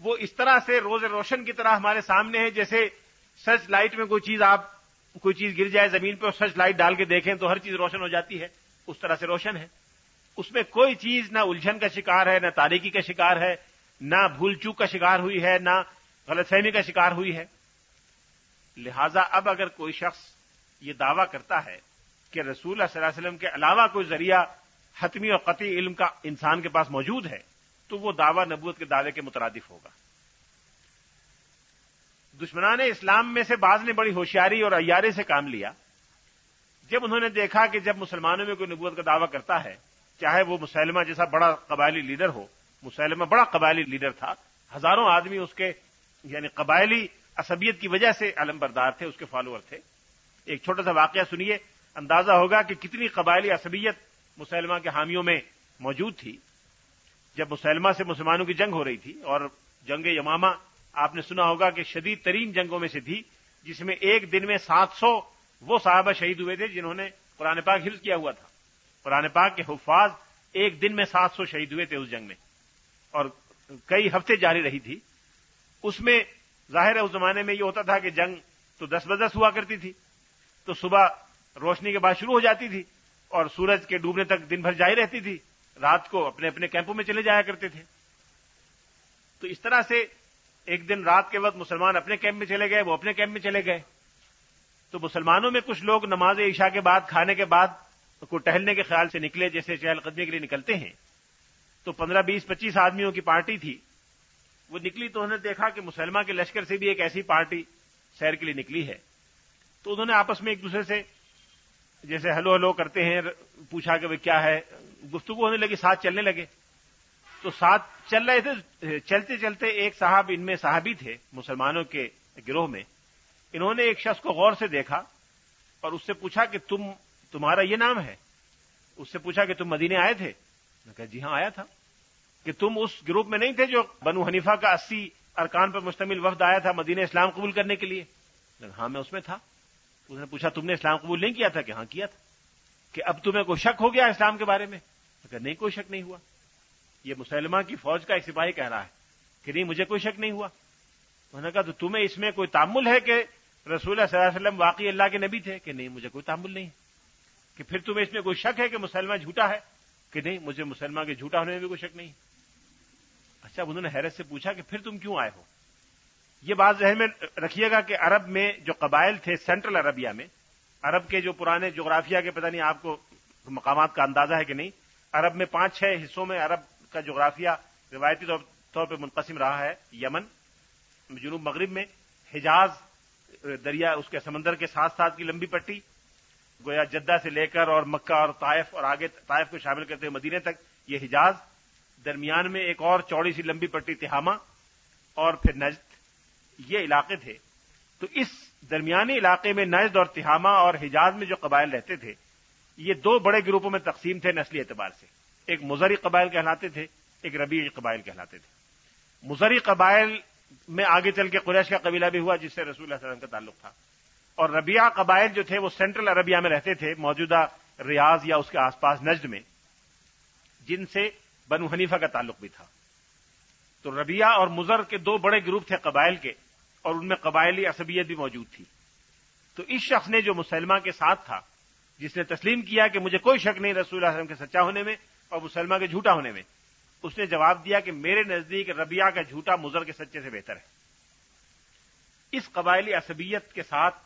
وہ اس طرح سے روز روشن کی طرح ہمارے سامنے ہے، جیسے سرچ لائٹ میں کوئی چیز آپ، کوئی چیز گر جائے زمین پہ اور سرچ لائٹ ڈال کے دیکھیں تو ہر چیز روشن ہو جاتی ہے۔ اس طرح سے روشن ہے۔ اس میں کوئی چیز نہ الجھن کا شکار ہے، نہ تاریکی کا شکار ہے، نہ بھول چوک کا شکار ہوئی ہے، نہ غلط فہمی کا شکار ہوئی ہے۔ لہذا اب اگر کوئی شخص یہ دعویٰ کرتا ہے کہ رسول اللہ صلی اللہ علیہ وسلم کے علاوہ کوئی ذریعہ حتمی اور قطعی علم کا انسان کے پاس موجود ہے، تو وہ دعویٰ نبوت کے دعوے کے مترادف ہوگا۔ دشمنان اسلام میں سے بعض نے بڑی ہوشیاری اور ایارے سے کام لیا۔ جب انہوں نے دیکھا کہ جب مسلمانوں میں کوئی نبوت کا دعویٰ کرتا ہے چاہے وہ مسلمہ جیسا بڑا قبائلی لیڈر ہو، مسلمہ بڑا قبائلی لیڈر تھا، ہزاروں آدمی اس کے یعنی قبائلی اسبیت کی وجہ سے علم بردار تھے، اس کے فالوور تھے۔ ایک چھوٹا سا واقعہ سنیے، اندازہ ہوگا کہ کتنی قبائلی عصبیت مسلمہ کے حامیوں میں موجود تھی۔ جب مسلمہ سے مسلمانوں کی جنگ ہو رہی تھی، اور جنگ یمامہ، آپ نے سنا ہوگا کہ شدید ترین جنگوں میں سے تھی، جس میں ایک دن میں سات سو وہ صحابہ شہید ہوئے تھے جنہوں نے قرآن پاک حفظ کیا ہوا تھا۔ قرآن پاک کے حفاظ ایک دن میں سات سو شہید ہوئے تھے اس جنگ میں۔ اور کئی ہفتے جاری رہی تھی۔ اس میں ظاہر ہے اس زمانے میں یہ ہوتا تھا کہ جنگ تو دس بدس ہوا کرتی تھی۔ تو صبح روشنی کے بعد شروع ہو جاتی تھی اور سورج کے ڈوبنے تک دن بھر جاری رہتی تھی۔ رات کو اپنے اپنے کیمپوں میں چلے جایا کرتے تھے۔ تو اس طرح سے ایک دن رات کے وقت مسلمان اپنے کیمپ میں چلے گئے، وہ اپنے کیمپ میں چلے گئے۔ تو مسلمانوں میں کچھ لوگ نماز عشاء کے بعد، کھانے کے بعد کو ٹہلنے کے خیال سے نکلے جیسے چہل قدمی کے لیے نکلتے ہیں، تو پندرہ بیس پچیس آدمیوں کی پارٹی تھی۔ وہ نکلی تو انہوں نے دیکھا کہ مسلمان کے لشکر سے بھی ایک ایسی پارٹی سیر کے لیے نکلی ہے۔ تو انہوں نے آپس میں ایک دوسرے سے جیسے ہلو ہلو کرتے ہیں، پوچھا کہ وہ کیا ہے۔ گفتگو ہونے لگی، ساتھ چلنے لگے۔ تو ساتھ چل رہے تھے، چلتے چلتے ایک صاحب ان میں صاحبی تھے مسلمانوں کے گروہ میں۔ انہوں نے ایک شخص کو غور سے دیکھا اور اس سے پوچھا کہ تم تمہارا یہ نام ہے۔ اس سے پوچھا کہ تم مدینے آئے تھے؟ کہا جی ہاں آیا تھا۔ کہ تم اس گروپ میں نہیں تھے جو بنو حنیفہ کا اسی ارکان پر مشتمل وفد آیا تھا مدینہ اسلام قبول کرنے کے لیے؟ ہاں میں اس میں تھا۔ اس نے پوچھا، تم نے اسلام قبول نہیں کیا تھا؟ کہ ہاں کیا تھا۔ کہ اب تمہیں کوئی شک ہو گیا اسلام کے بارے میں؟ نہیں، کوئی شک نہیں ہوا۔ یہ مسلمہ کی فوج کا ایک سپاہی کہہ رہا ہے کہ نہیں، مجھے کوئی شک نہیں ہوا۔ انہوں نے کہا، تو تمہیں اس میں کوئی تعمل ہے کہ رسول اللہ صلی اللہ علیہ وسلم واقعی اللہ کے نبی تھے؟ کہ نہیں، مجھے کوئی تعمل نہیں۔ کہ پھر تمہیں اس میں کوئی شک ہے کہ مسلمان جھوٹا ہے؟ کہ نہیں، مجھے مسلمان کے جھوٹا ہونے میں بھی کوئی شک نہیں۔ اچھا انہوں نے حیرت سے پوچھا کہ پھر تم کیوں آئے ہو؟ یہ بات ذہن میں رکھیے گا کہ عرب میں جو قبائل تھے، سینٹرل عربیہ میں، عرب کے جو پرانے جغرافیہ کے، پتہ نہیں آپ کو مقامات کا اندازہ ہے کہ نہیں، عرب میں پانچ چھ حصوں میں عرب کا جغرافیہ روایتی طور پہ منقسم رہا ہے۔ یمن، جنوب مغرب میں حجاز دریا اس کے سمندر کے ساتھ ساتھ کی لمبی پٹی گویا جدہ سے لے کر اور مکہ اور طائف اور آگے طائف کو شامل کرتے ہوئے مدینے تک یہ حجاز درمیان میں ایک اور چوڑی سی لمبی پٹی تہامہ اور پھر نجد، یہ علاقے تھے۔ تو اس درمیانی علاقے میں نجد اور تہامہ اور حجاز میں جو قبائل رہتے تھے، یہ دو بڑے گروپوں میں تقسیم تھے نسلی اعتبار سے۔ ایک مزری قبائل کہلاتے تھے، ایک ربیع قبائل کہلاتے تھے۔ مزری قبائل میں آگے چل کے قریش کا قبیلہ بھی ہوا، جس سے رسول اللہ علیہ وسلم کا تعلق تھا۔ اور ربیہ قبائل جو تھے وہ سینٹرل عربیہ میں رہتے تھے، موجودہ ریاض یا اس کے آس پاس نجد میں، جن سے بنو حنیفہ کا تعلق بھی تھا۔ تو ربیہ اور مزر کے دو بڑے گروپ تھے قبائل کے، اور ان میں قبائلی عصبیت بھی موجود تھی۔ تو اس شخص نے جو مسلمہ کے ساتھ تھا، جس نے تسلیم کیا کہ مجھے کوئی شک نہیں رسول اللہ علیہ وسلم کے سچا ہونے میں اور مسلمہ کے جھوٹا ہونے میں، اس نے جواب دیا کہ میرے نزدیک ربیہ کا جھوٹا مزر کے سچے سے بہتر ہے۔ اس قبائلی عصبیت کے ساتھ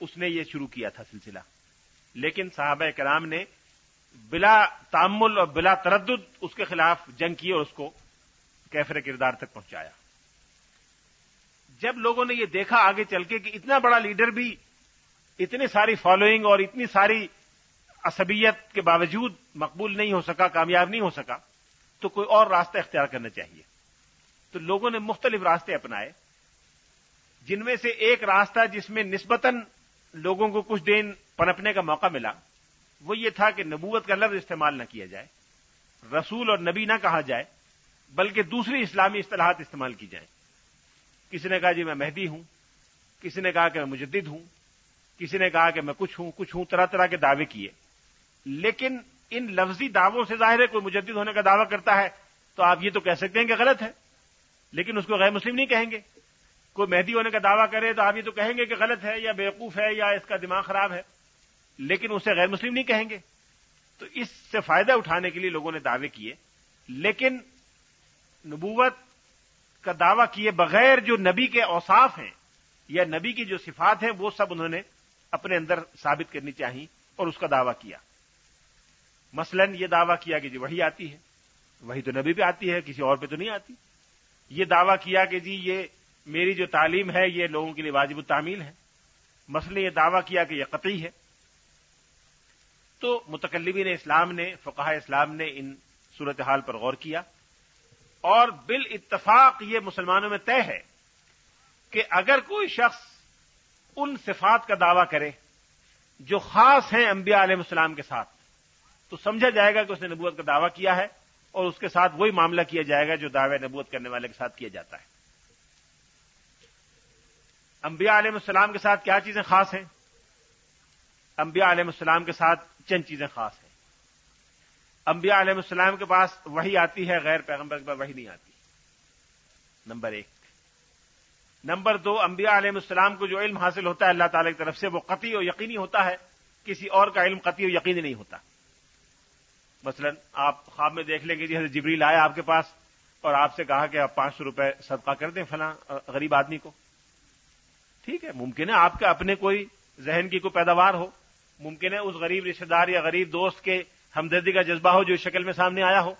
اس نے یہ شروع کیا تھا سلسلہ۔ لیکن صحابہ کرام نے بلا تعمل اور بلا تردد اس کے خلاف جنگ کی اور اس کو کیفر کردار تک پہنچایا۔ جب لوگوں نے یہ دیکھا آگے چل کے کہ اتنا بڑا لیڈر بھی اتنی ساری فالوئنگ اور اتنی ساری عصبیت کے باوجود مقبول نہیں ہو سکا، کامیاب نہیں ہو سکا، تو کوئی اور راستہ اختیار کرنا چاہیے۔ تو لوگوں نے مختلف راستے اپنائے، جن میں سے ایک راستہ جس میں نسبتاً لوگوں کو کچھ دن پنپنے کا موقع ملا۔ وہ یہ تھا کہ نبوت کا لفظ استعمال نہ کیا جائے۔ رسول اور نبی نہ کہا جائے، بلکہ دوسری اسلامی اصطلاحات استعمال کی جائیں۔ کسی نے کہا جی میں مہدی ہوں، کسی نے کہا کہ میں مجدد ہوں، کسی نے کہا کہ میں کچھ ہوں کچھ ہوں، طرح طرح کے دعوے کیے۔ لیکن ان لفظی دعووں سے ظاہر ہے کوئی مجدد ہونے کا دعویٰ کرتا ہے تو آپ یہ تو کہہ سکتے ہیں کہ غلط ہے، لیکن اس کو غیر مسلم نہیں کہیں گے۔ کوئی مہدی ہونے کا دعویٰ کرے تو آپ یہ تو کہیں گے کہ غلط ہے یا بیوقوف ہے یا اس کا دماغ خراب ہے، لیکن اسے غیر مسلم نہیں کہیں گے۔ تو اس سے فائدہ اٹھانے کے لیے لوگوں نے دعوے کیے، لیکن نبوت کا دعویٰ کیے بغیر جو نبی کے اوصاف ہیں یا نبی کی جو صفات ہیں، وہ سب انہوں نے اپنے اندر ثابت کرنی چاہیے اور اس کا دعویٰ کیا۔ مثلا یہ دعویٰ کیا کہ جی وہی آتی ہے وہی تو نبی پہ آتی ہے، کسی اور پہ تو نہیں آتی۔ یہ دعویٰ کیا کہ جی یہ میری جو تعلیم ہے، یہ لوگوں کے لیے واجب التعمیل ہے۔ مثلا یہ دعویٰ کیا کہ یہ قطعی ہے۔ تو متکلبین اسلام نے فقہ اسلام نے ان صورتحال پر غور کیا۔ اور بال اتفاق یہ مسلمانوں میں طے ہے کہ اگر کوئی شخص ان صفات کا دعویٰ کرے جو خاص ہیں انبیاء علیہ السلام کے ساتھ، تو سمجھا جائے گا کہ اس نے نبوت کا دعویٰ کیا ہے اور اس کے ساتھ وہی معاملہ کیا جائے گا جو دعوی نبوت کرنے والے کے ساتھ کیا جاتا ہے۔ انبیاء علیہ السلام کے ساتھ کیا چیزیں خاص ہیں؟ انبیاء علیہ السلام کے ساتھ چند چیزیں خاص ہیں۔ انبیاء علیہ السلام کے پاس وہی آتی ہے، غیر پیغمبر کے پاس وہی نہیں آتی۔ نمبر ایک۔ نمبر دو، انبیاء علیہ السلام کو جو علم حاصل ہوتا ہے اللہ تعالی کی طرف سے، وہ قطعی اور یقینی ہوتا ہے۔ کسی اور کا علم قطعی اور یقینی نہیں ہوتا۔ مثلا آپ خواب میں دیکھ لیں گے جیسے جبریل آیا آپ کے پاس اور آپ سے کہا کہ آپ پانچ سو روپے صدقہ کر دیں فلاں غریب آدمی کو۔ ٹھیک ہے، ممکن ہے آپ کے اپنے کوئی ذہن کی کوئی پیداوار ہو، ممکن ہے اس غریب رشتے دار یا غریب دوست کے ہمدردی کا جذبہ ہو جو اس شکل میں سامنے آیا ہو۔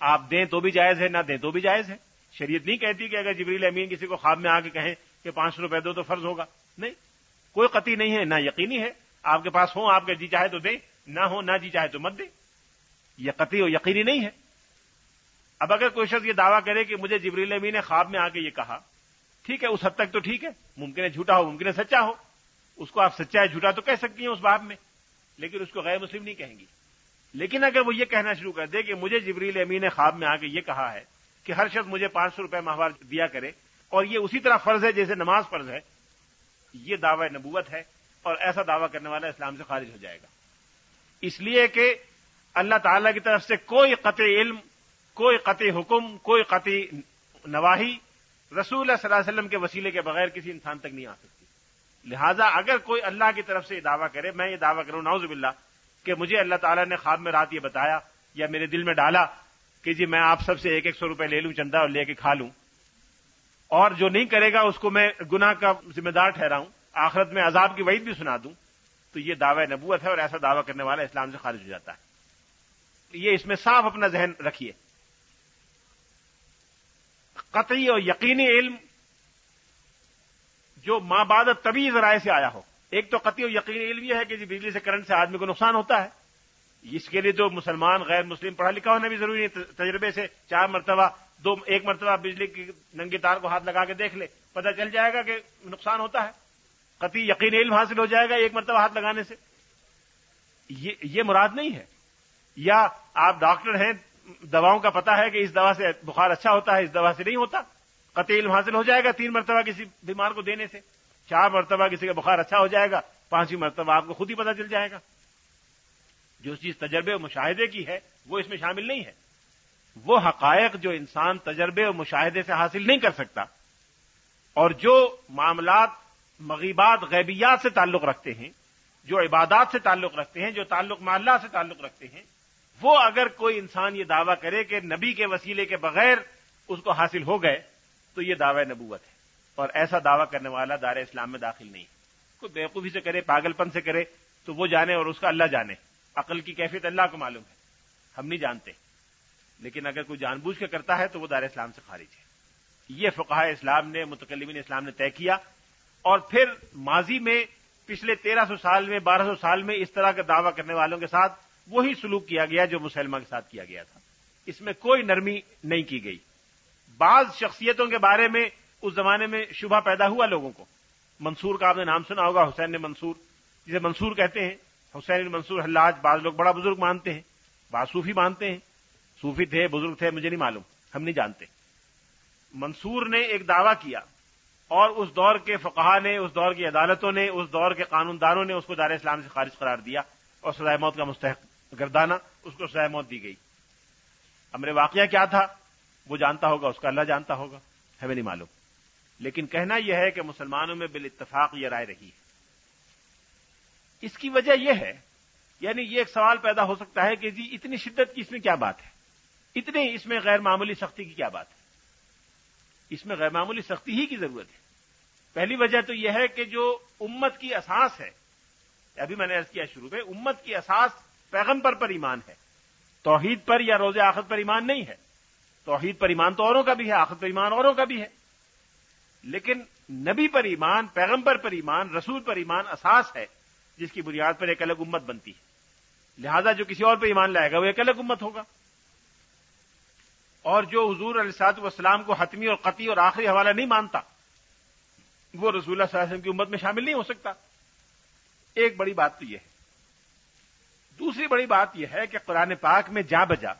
آپ دیں تو بھی جائز ہے، نہ دیں تو بھی جائز ہے۔ شریعت نہیں کہتی کہ اگر جبریل امین کسی کو خواب میں آ کے کہیں کہ پانچ سو روپے دو تو فرض ہوگا۔ نہیں، کوئی قطعی نہیں ہے، نہ یقینی ہے۔ آپ کے پاس ہوں، آپ کے جی چاہے تو دیں، نہ ہو نہ جی چاہے تو مت دیں۔ یہ قطعی اور یقینی نہیں ہے۔ اب اگر کوئی شخص یہ دعویٰ کرے کہ مجھے جبریل امین نے خواب میں آ کے یہ کہا ٹھیک ہے، اس حد تک تو ٹھیک ہے، ممکن ہے جھوٹا ہو، ممکن ہے سچا ہو۔ اس کو آپ سچا ہے جھوٹا تو کہہ سکتی ہیں اس باب میں، لیکن اس کو غیر مسلم نہیں کہیں گی۔ لیکن اگر وہ یہ کہنا شروع کر دے کہ مجھے جبریل امین نے خواب میں آ کے یہ کہا ہے کہ ہر شخص مجھے پانچ سو روپے ماہوار دیا کرے، اور یہ اسی طرح فرض ہے جیسے نماز فرض ہے، یہ دعوی نبوت ہے اور ایسا دعویٰ کرنے والا اسلام سے خارج ہو جائے گا۔ اس لیے کہ اللہ تعالی کی طرف سے کوئی قطع علم، کوئی قطع حکم، کوئی قطع نواحی رسول اللہ صلی اللہ علیہ وسلم کے وسیلے کے بغیر کسی انسان تک نہیں آ سکتی۔ لہذا اگر کوئی اللہ کی طرف سے یہ دعویٰ کرے، میں یہ دعویٰ کروں ناؤز باللہ، کہ مجھے اللہ تعالیٰ نے خواب میں رات یہ بتایا یا میرے دل میں ڈالا کہ جی میں آپ سب سے ایک ایک سو روپے لے لوں، چندہ اور لے کے کھا لوں۔ اور جو نہیں کرے گا، اس کو میں گناہ کا ذمہ دار ٹھہراؤں۔ آخرت میں عذاب کی وعید بھی سنا دوں۔ تو یہ دعوی نبوت ہے اور ایسا دعویٰ کرنے والا اسلام سے خارج ہو جاتا ہے۔ یہ اس میں صاف اپنا ذہن رکھیے۔ قطعی اور یقینی علم جو ماں بعد طبی ذرائع سے آیا ہو۔ ایک تو قطعی اور یقینی علم یہ ہے کہ جی بجلی سے کرنٹ سے آدمی کو نقصان ہوتا ہے۔ اس کے لیے تو مسلمان، غیر مسلم پڑھا لکھا ہونا بھی ضروری ہے تجربے سے چار مرتبہ، دو، ایک مرتبہ بجلی کی ننگی تار کو ہاتھ لگا کے دیکھ لے، پتہ چل جائے گا کہ نقصان ہوتا ہے۔ قطعی یقین علم حاصل ہو جائے گا ایک مرتبہ ہاتھ لگانے سے۔ یہ مراد نہیں ہے۔ یا آپ ڈاکٹر ہیں دواؤں کا پتا ہے کہ اس دوا سے بخار اچھا ہوتا ہے، اس دوا سے نہیں ہوتا۔ قطعی علم حاصل ہو جائے گا تین مرتبہ کسی بیمار کو دینے سے۔ چار مرتبہ کسی کا بخار اچھا ہو جائے گا، پانچویں مرتبہ آپ کو خود ہی پتا چل جائے گا۔ جو چیز تجربے اور مشاہدے کی ہے، وہ اس میں شامل نہیں ہے۔ وہ حقائق جو انسان تجربے اور مشاہدے سے حاصل نہیں کر سکتا۔ اور جو معاملات مغیبات، غیبیات سے تعلق رکھتے ہیں، جو عبادات سے تعلق رکھتے ہیں، جو تعلق اللہ سے تعلق رکھتے ہیں وہ اگر کوئی انسان یہ دعویٰ کرے کہ نبی کے وسیلے کے بغیر اس کو حاصل ہو گئے، تو یہ دعوی نبوت ہے۔ اور ایسا دعویٰ کرنے والا دار اسلام میں داخل نہیں۔ کوئی بیوقوفی سے کرے پاگل پن سے کرے، تو وہ جانے اور اس کا اللہ جانے۔ عقل کی کیفیت اللہ کو معلوم ہے۔ ہم نہیں جانتے۔ لیکن اگر کوئی جان بوجھ کے کرتا ہے، تو وہ دار اسلام سے خارج ہے۔ یہ فقہ اسلام نے، متکلمین اسلام نے طے کیا۔ اور پھر ماضی میں، پچھلے تیرہ سو سال میں، بارہ سو سال میں اس طرح کا دعویٰ کرنے والوں کے ساتھ وہی سلوک کیا گیا جو مسلمہ کے ساتھ کیا گیا تھا۔ اس میں کوئی نرمی نہیں کی گئی۔ بعض شخصیتوں کے بارے میں اس زمانے میں شبہ پیدا ہوا لوگوں کو۔ منصور کا آپ نے نام سنا ہوگا، حسین نے منصور، جسے منصور کہتے ہیں۔ حسین منصور حلاج بعض لوگ بڑا بزرگ مانتے ہیں، بعض صوفی مانتے ہیں۔ صوفی تھے، بزرگ تھے، مجھے نہیں معلوم، ہم نہیں جانتے۔ منصور نے ایک دعویٰ کیا اور اس دور کے فقہ نے، اس دور کی عدالتوں نے، اس دور کے قانون دانوں نے اس کو دار اسلام سے خارج قرار دیا اور سزائے موت کا مستحق گردانہ، اس کو سزائے موت دی گئی۔ امر واقعہ کیا تھا؟ وہ جانتا ہوگا، اس کا اللہ جانتا ہوگا، ہمیں نہیں معلوم۔ لیکن کہنا یہ ہے کہ مسلمانوں میں بال اتفاق یہ رائے رہی ہے۔ اس کی وجہ یہ ہے یعنی یہ ایک سوال پیدا ہو سکتا ہے کہ جی اتنی شدت کی اس میں کیا بات ہے؟ اتنی اس میں غیر معمولی سختی کی کیا بات ہے؟ اس میں غیر معمولی سختی ہی کی ضرورت ہے۔ پہلی وجہ تو یہ ہے کہ جو امت کی اساس ہے، ابھی میں نے عرض کیا شروع میں، امت کی اساس پیغمبر پر ایمان ہے۔ توحید پر یا روز آخر پر ایمان نہیں ہے۔ توحید پر ایمان تو اوروں کا بھی ہے آخر پر ایمان اوروں کا بھی ہے۔ لیکن نبی پر ایمان، پیغمبر پر ایمان، رسول پر ایمان اساس ہے، جس کی بنیاد پر ایک الگ امت بنتی ہے۔ لہذا جو کسی اور پہ ایمان لائے گا، وہ ایک الگ امت ہوگا۔ اور جو حضور علیہ سات والسلام کو حتمی اور قطعی اور آخری حوالہ نہیں مانتا، وہ رسول اللہ صلی اللہ علیہ وسلم کی امت میں شامل نہیں ہو سکتا۔ ایک بڑی بات تو یہ ہے دوسری بڑی بات یہ ہے کہ قرآن پاک میں جا بجا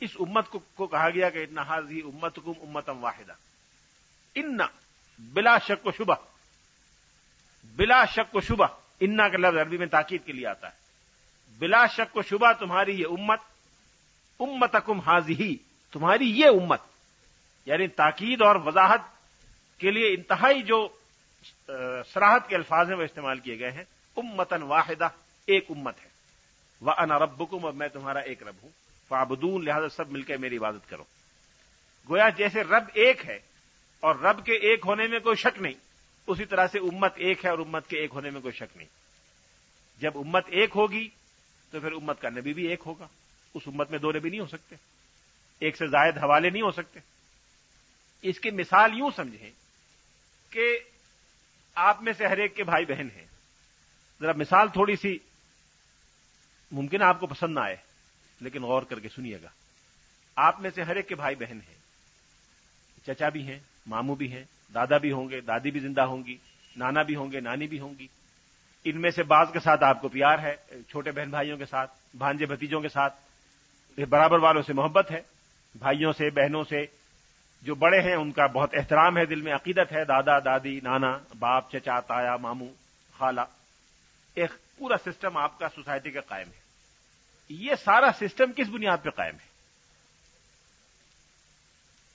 اس امت کو کو کہا گیا کہ اتنا حاضی امت کم امتم واحدہ ان بلا شک و شبہ۔ بلا شک و شبہ۔ انا کا لفظ عربی میں تاکید کے لیے آتا ہے۔ بلا شک و شبہ تمہاری یہ امت امت کم حاضی تمہاری یہ امت یعنی تاکید اور وضاحت کے لیے انتہائی جو سراہد کے الفاظ ہیں وہ استعمال کیے گئے ہیں۔ امتن واحدہ، ایک امت ہے۔ وہ ان ربکم اب میں تمہارا ایک رب ہوں۔ فابدون لہذا سب مل کے میری عبادت کرو۔ گویا جیسے رب ایک ہے اور رب کے ایک ہونے میں کوئی شک نہیں، اسی طرح سے امت ایک ہے اور امت کے ایک ہونے میں کوئی شک نہیں۔ جب امت ایک ہوگی تو پھر امت کا نبی بھی ایک ہوگا۔ اس امت میں دو نبی نہیں ہو سکتے۔ ایک سے زائد حوالے نہیں ہو سکتے۔ اس کی مثال یوں سمجھیں کہ آپ میں سے ہر ایک کے بھائی بہن ہیں۔ ذرا مثال تھوڑی سی ممکن ہے آپ کو پسند نہ آئے، لیکن غور کر کے سنیے گا۔ آپ میں سے ہر ایک کے بھائی بہن ہیں۔ چچا بھی ہیں، ماموں بھی ہیں، دادا بھی ہوں گے، دادی بھی زندہ ہوں گی، نانا بھی ہوں گے، نانی بھی ہوں گی۔ ان میں سے بعض کے ساتھ آپ کو پیار ہے، چھوٹے بہن بھائیوں کے ساتھ، بھانجے بھتیجوں کے ساتھ۔ برابر والوں سے محبت ہے، بھائیوں سے، بہنوں سے۔ جو بڑے ہیں، ان کا بہت احترام ہے، دل میں عقیدت ہے۔ دادا، دادی، نانا، باپ، چچا، تایا، ماموں، خالہ۔ ایک پورا سسٹم آپ کا سوسائٹی کا قائم ہے۔ یہ سارا سسٹم کس بنیاد پہ قائم ہے؟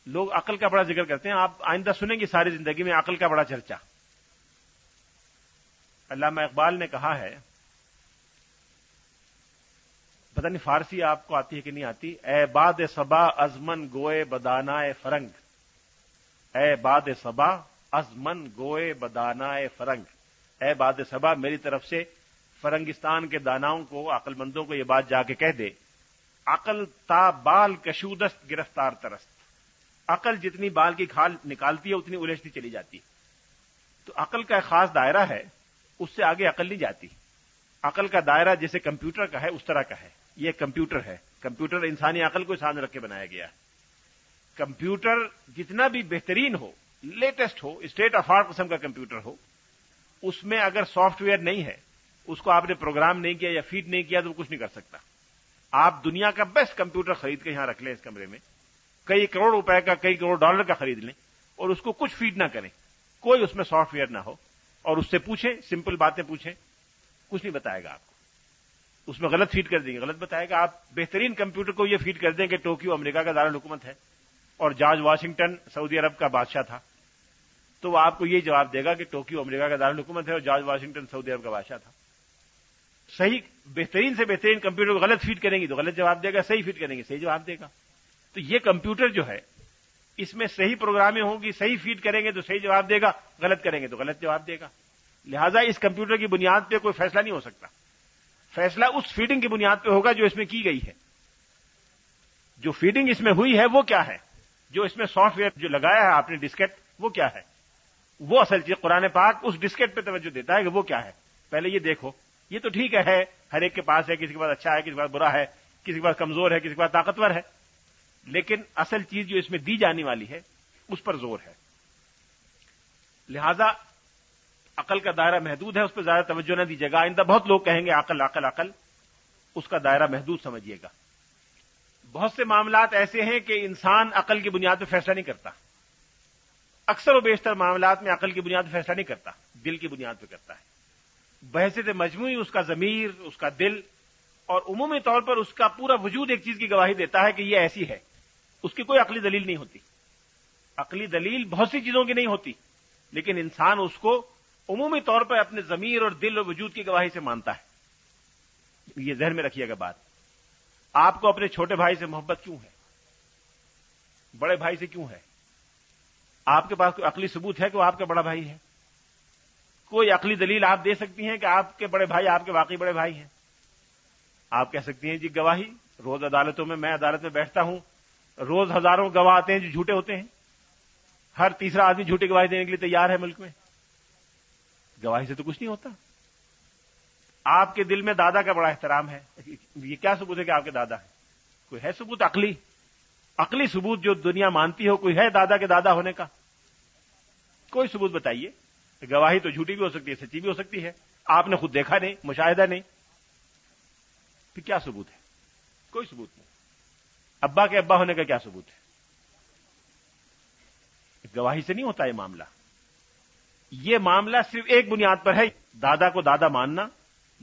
لوگ عقل کا بڑا ذکر کرتے ہیں، آپ آئندہ سنیں گے ساری زندگی میں عقل کا بڑا چرچا۔ علامہ اقبال نے کہا ہے، پتہ نہیں فارسی آپ کو آتی ہے کہ نہیں آتی، اے باد صبا ازمن گوئے بدانا فرنگ۔ اے باد صبا ازمن گوئے بدانا فرنگ۔ اے باد صبا میری طرف سے فرنگستان کے داناؤں کو عقل مندوں کو یہ بات جا کے کہہ دے، عقل تا بال کشودست، گرفتار ترست۔ عقل جتنی بال کی کھال نکالتی ہے، اتنی الجھتی چلی جاتی۔ تو عقل کا ایک خاص دائرہ ہے، اس سے آگے عقل نہیں جاتی۔ عقل کا دائرہ جیسے کمپیوٹر کا ہے، اس طرح کا ہے۔ یہ کمپیوٹر ہے۔ کمپیوٹر انسانی عقل کو سامنے رکھ کے بنایا گیا۔ ہے کمپیوٹر جتنا بھی بہترین ہو، لیٹسٹ ہو، اسٹیٹ آف آرٹ قسم کا کمپیوٹر ہو، اس میں اگر سافٹ ویئر نہیں ہے اس کو آپ نے پروگرام نہیں کیا یا فیڈ نہیں کیا تو وہ کچھ نہیں کر سکتا۔ آپ دنیا کا بیسٹ کمپیوٹر خرید کے یہاں رکھ لیں اس کمرے میں۔ کئی کروڑ روپے کا، کئی کروڑ ڈالر کا خرید لیں اور اس کو کچھ فیڈ نہ کریں۔ کوئی اس میں سافٹ ویئر نہ ہو۔ اور اس سے پوچھیں، سمپل باتیں پوچھیں۔ کچھ نہیں بتائے گا آپ کو۔ اس میں غلط فیڈ کر دیں گے۔ غلط بتائے گا۔ آپ بہترین کمپیوٹر کو یہ فیڈ کر دیں کہ ٹوکیو امریکہ کا دارالحکومت ہے اور جارج واشنگٹن سعودی عرب کا بادشاہ تھا۔ تو وہ آپ کو یہ جواب دے گا کہ ٹوکیو امریکہ کا دارالحکومت ہے اور جارج واشنگٹن سعودی عرب کا بادشاہ تھا۔ صحیح، بہترین سے بہترین کمپیوٹر کو غلط فیڈ کریں گے تو غلط جواب دے گا، صحیح فیڈ کریں گے، صحیح جواب دے گا۔ تو یہ کمپیوٹر جو ہے، اس میں صحیح پروگرامیں ہوں گی، صحیح فیڈ کریں گے تو صحیح جواب دے گا، غلط کریں گے تو غلط جواب دے گا۔ لہذا اس کمپیوٹر کی بنیاد پہ کوئی فیصلہ نہیں ہو سکتا۔ فیصلہ اس فیڈنگ کی بنیاد پہ ہوگا جو اس میں کی گئی ہے۔ جو فیڈنگ اس میں ہوئی ہے، وہ کیا ہے؟ جو اس میں سافٹ ویئر جو لگایا ہے، آپ نے ڈسکٹ، وہ کیا ہے؟ وہ اصل چیز قرآن پاک اس ڈسکٹ پہ توجہ دیتا ہے کہ وہ کیا ہے۔ پہلے یہ دیکھو۔ یہ تو ٹھیک ہے، ہر ایک کے پاس ہے، کسی کے پاس اچھا ہے، کسی کے پاس برا ہے، کسی کے پاس کمزور ہے، کسی کے پاس طاقتور ہے۔ لیکن اصل چیز جو اس میں دی جانے والی ہے، اس پر زور ہے۔ لہذا عقل کا دائرہ محدود ہے، اس پہ زیادہ توجہ نہ دیجیے گا۔ آئندہ بہت لوگ کہیں گے، عقل عقل عقل۔ اس کا دائرہ محدود سمجھیے گا۔ بہت سے معاملات ایسے ہیں کہ انسان عقل کی بنیاد پہ فیصلہ نہیں کرتا۔ اکثر و بیشتر معاملات میں عقل کی بنیاد پہ فیصلہ نہیں کرتا، دل کی بنیاد پہ کرتا ہے۔ بحثیت مجموعی، اس کا ضمیر، اس کا دل، اور عمومی طور پر اس کا پورا وجود ایک چیز کی گواہی دیتا ہے کہ یہ ایسی ہے۔ اس کی کوئی عقلی دلیل نہیں ہوتی۔ عقلی دلیل بہت سی چیزوں کی نہیں ہوتی، لیکن انسان اس کو عمومی طور پر اپنے ضمیر اور دل اور وجود کی گواہی سے مانتا ہے۔ یہ ذہن میں رکھیے گا بات۔ آپ کو اپنے چھوٹے بھائی سے محبت کیوں ہے؟ بڑے بھائی سے کیوں ہے؟ آپ کے پاس کوئی عقلی ثبوت ہے کہ وہ آپ کا بڑا بھائی ہے؟ کوئی عقلی دلیل آپ دے سکتی ہیں کہ آپ کے بڑے بھائی، آپ کے واقعی بڑے بھائی ہیں؟ آپ کہہ سکتی ہیں جی گواہی، روز عدالتوں میں میں عدالت میں بیٹھتا ہوں، روز ہزاروں گواہ آتے ہیں جو جھوٹے ہوتے ہیں۔ ہر تیسرا آدمی جھوٹی گواہی دینے کے لیے تیار ہے ملک میں۔ گواہی سے تو کچھ نہیں ہوتا۔ آپ کے دل میں دادا کا بڑا احترام ہے۔ یہ کیا ثبوت ہے کہ آپ کے دادا ہے کوئی ہے ثبوت عقلی؟ عقلی ثبوت جو دنیا مانتی ہو، کوئی ہے دادا کے دادا ہونے کا؟ کوئی ثبوت بتائیے۔ گواہی تو جھوٹی بھی ہو سکتی ہے، سچی بھی ہو سکتی ہے۔ آپ نے خود دیکھا نہیں، مشاہدہ نہیں۔ پھر کیا ثبوت ہے؟ کوئی ثبوت نہیں۔ ابا کے ابا ہونے کا کیا ثبوت ہے؟ گواہی سے نہیں ہوتا یہ معاملہ۔ یہ معاملہ صرف ایک بنیاد پر ہے۔ دادا کو دادا ماننا،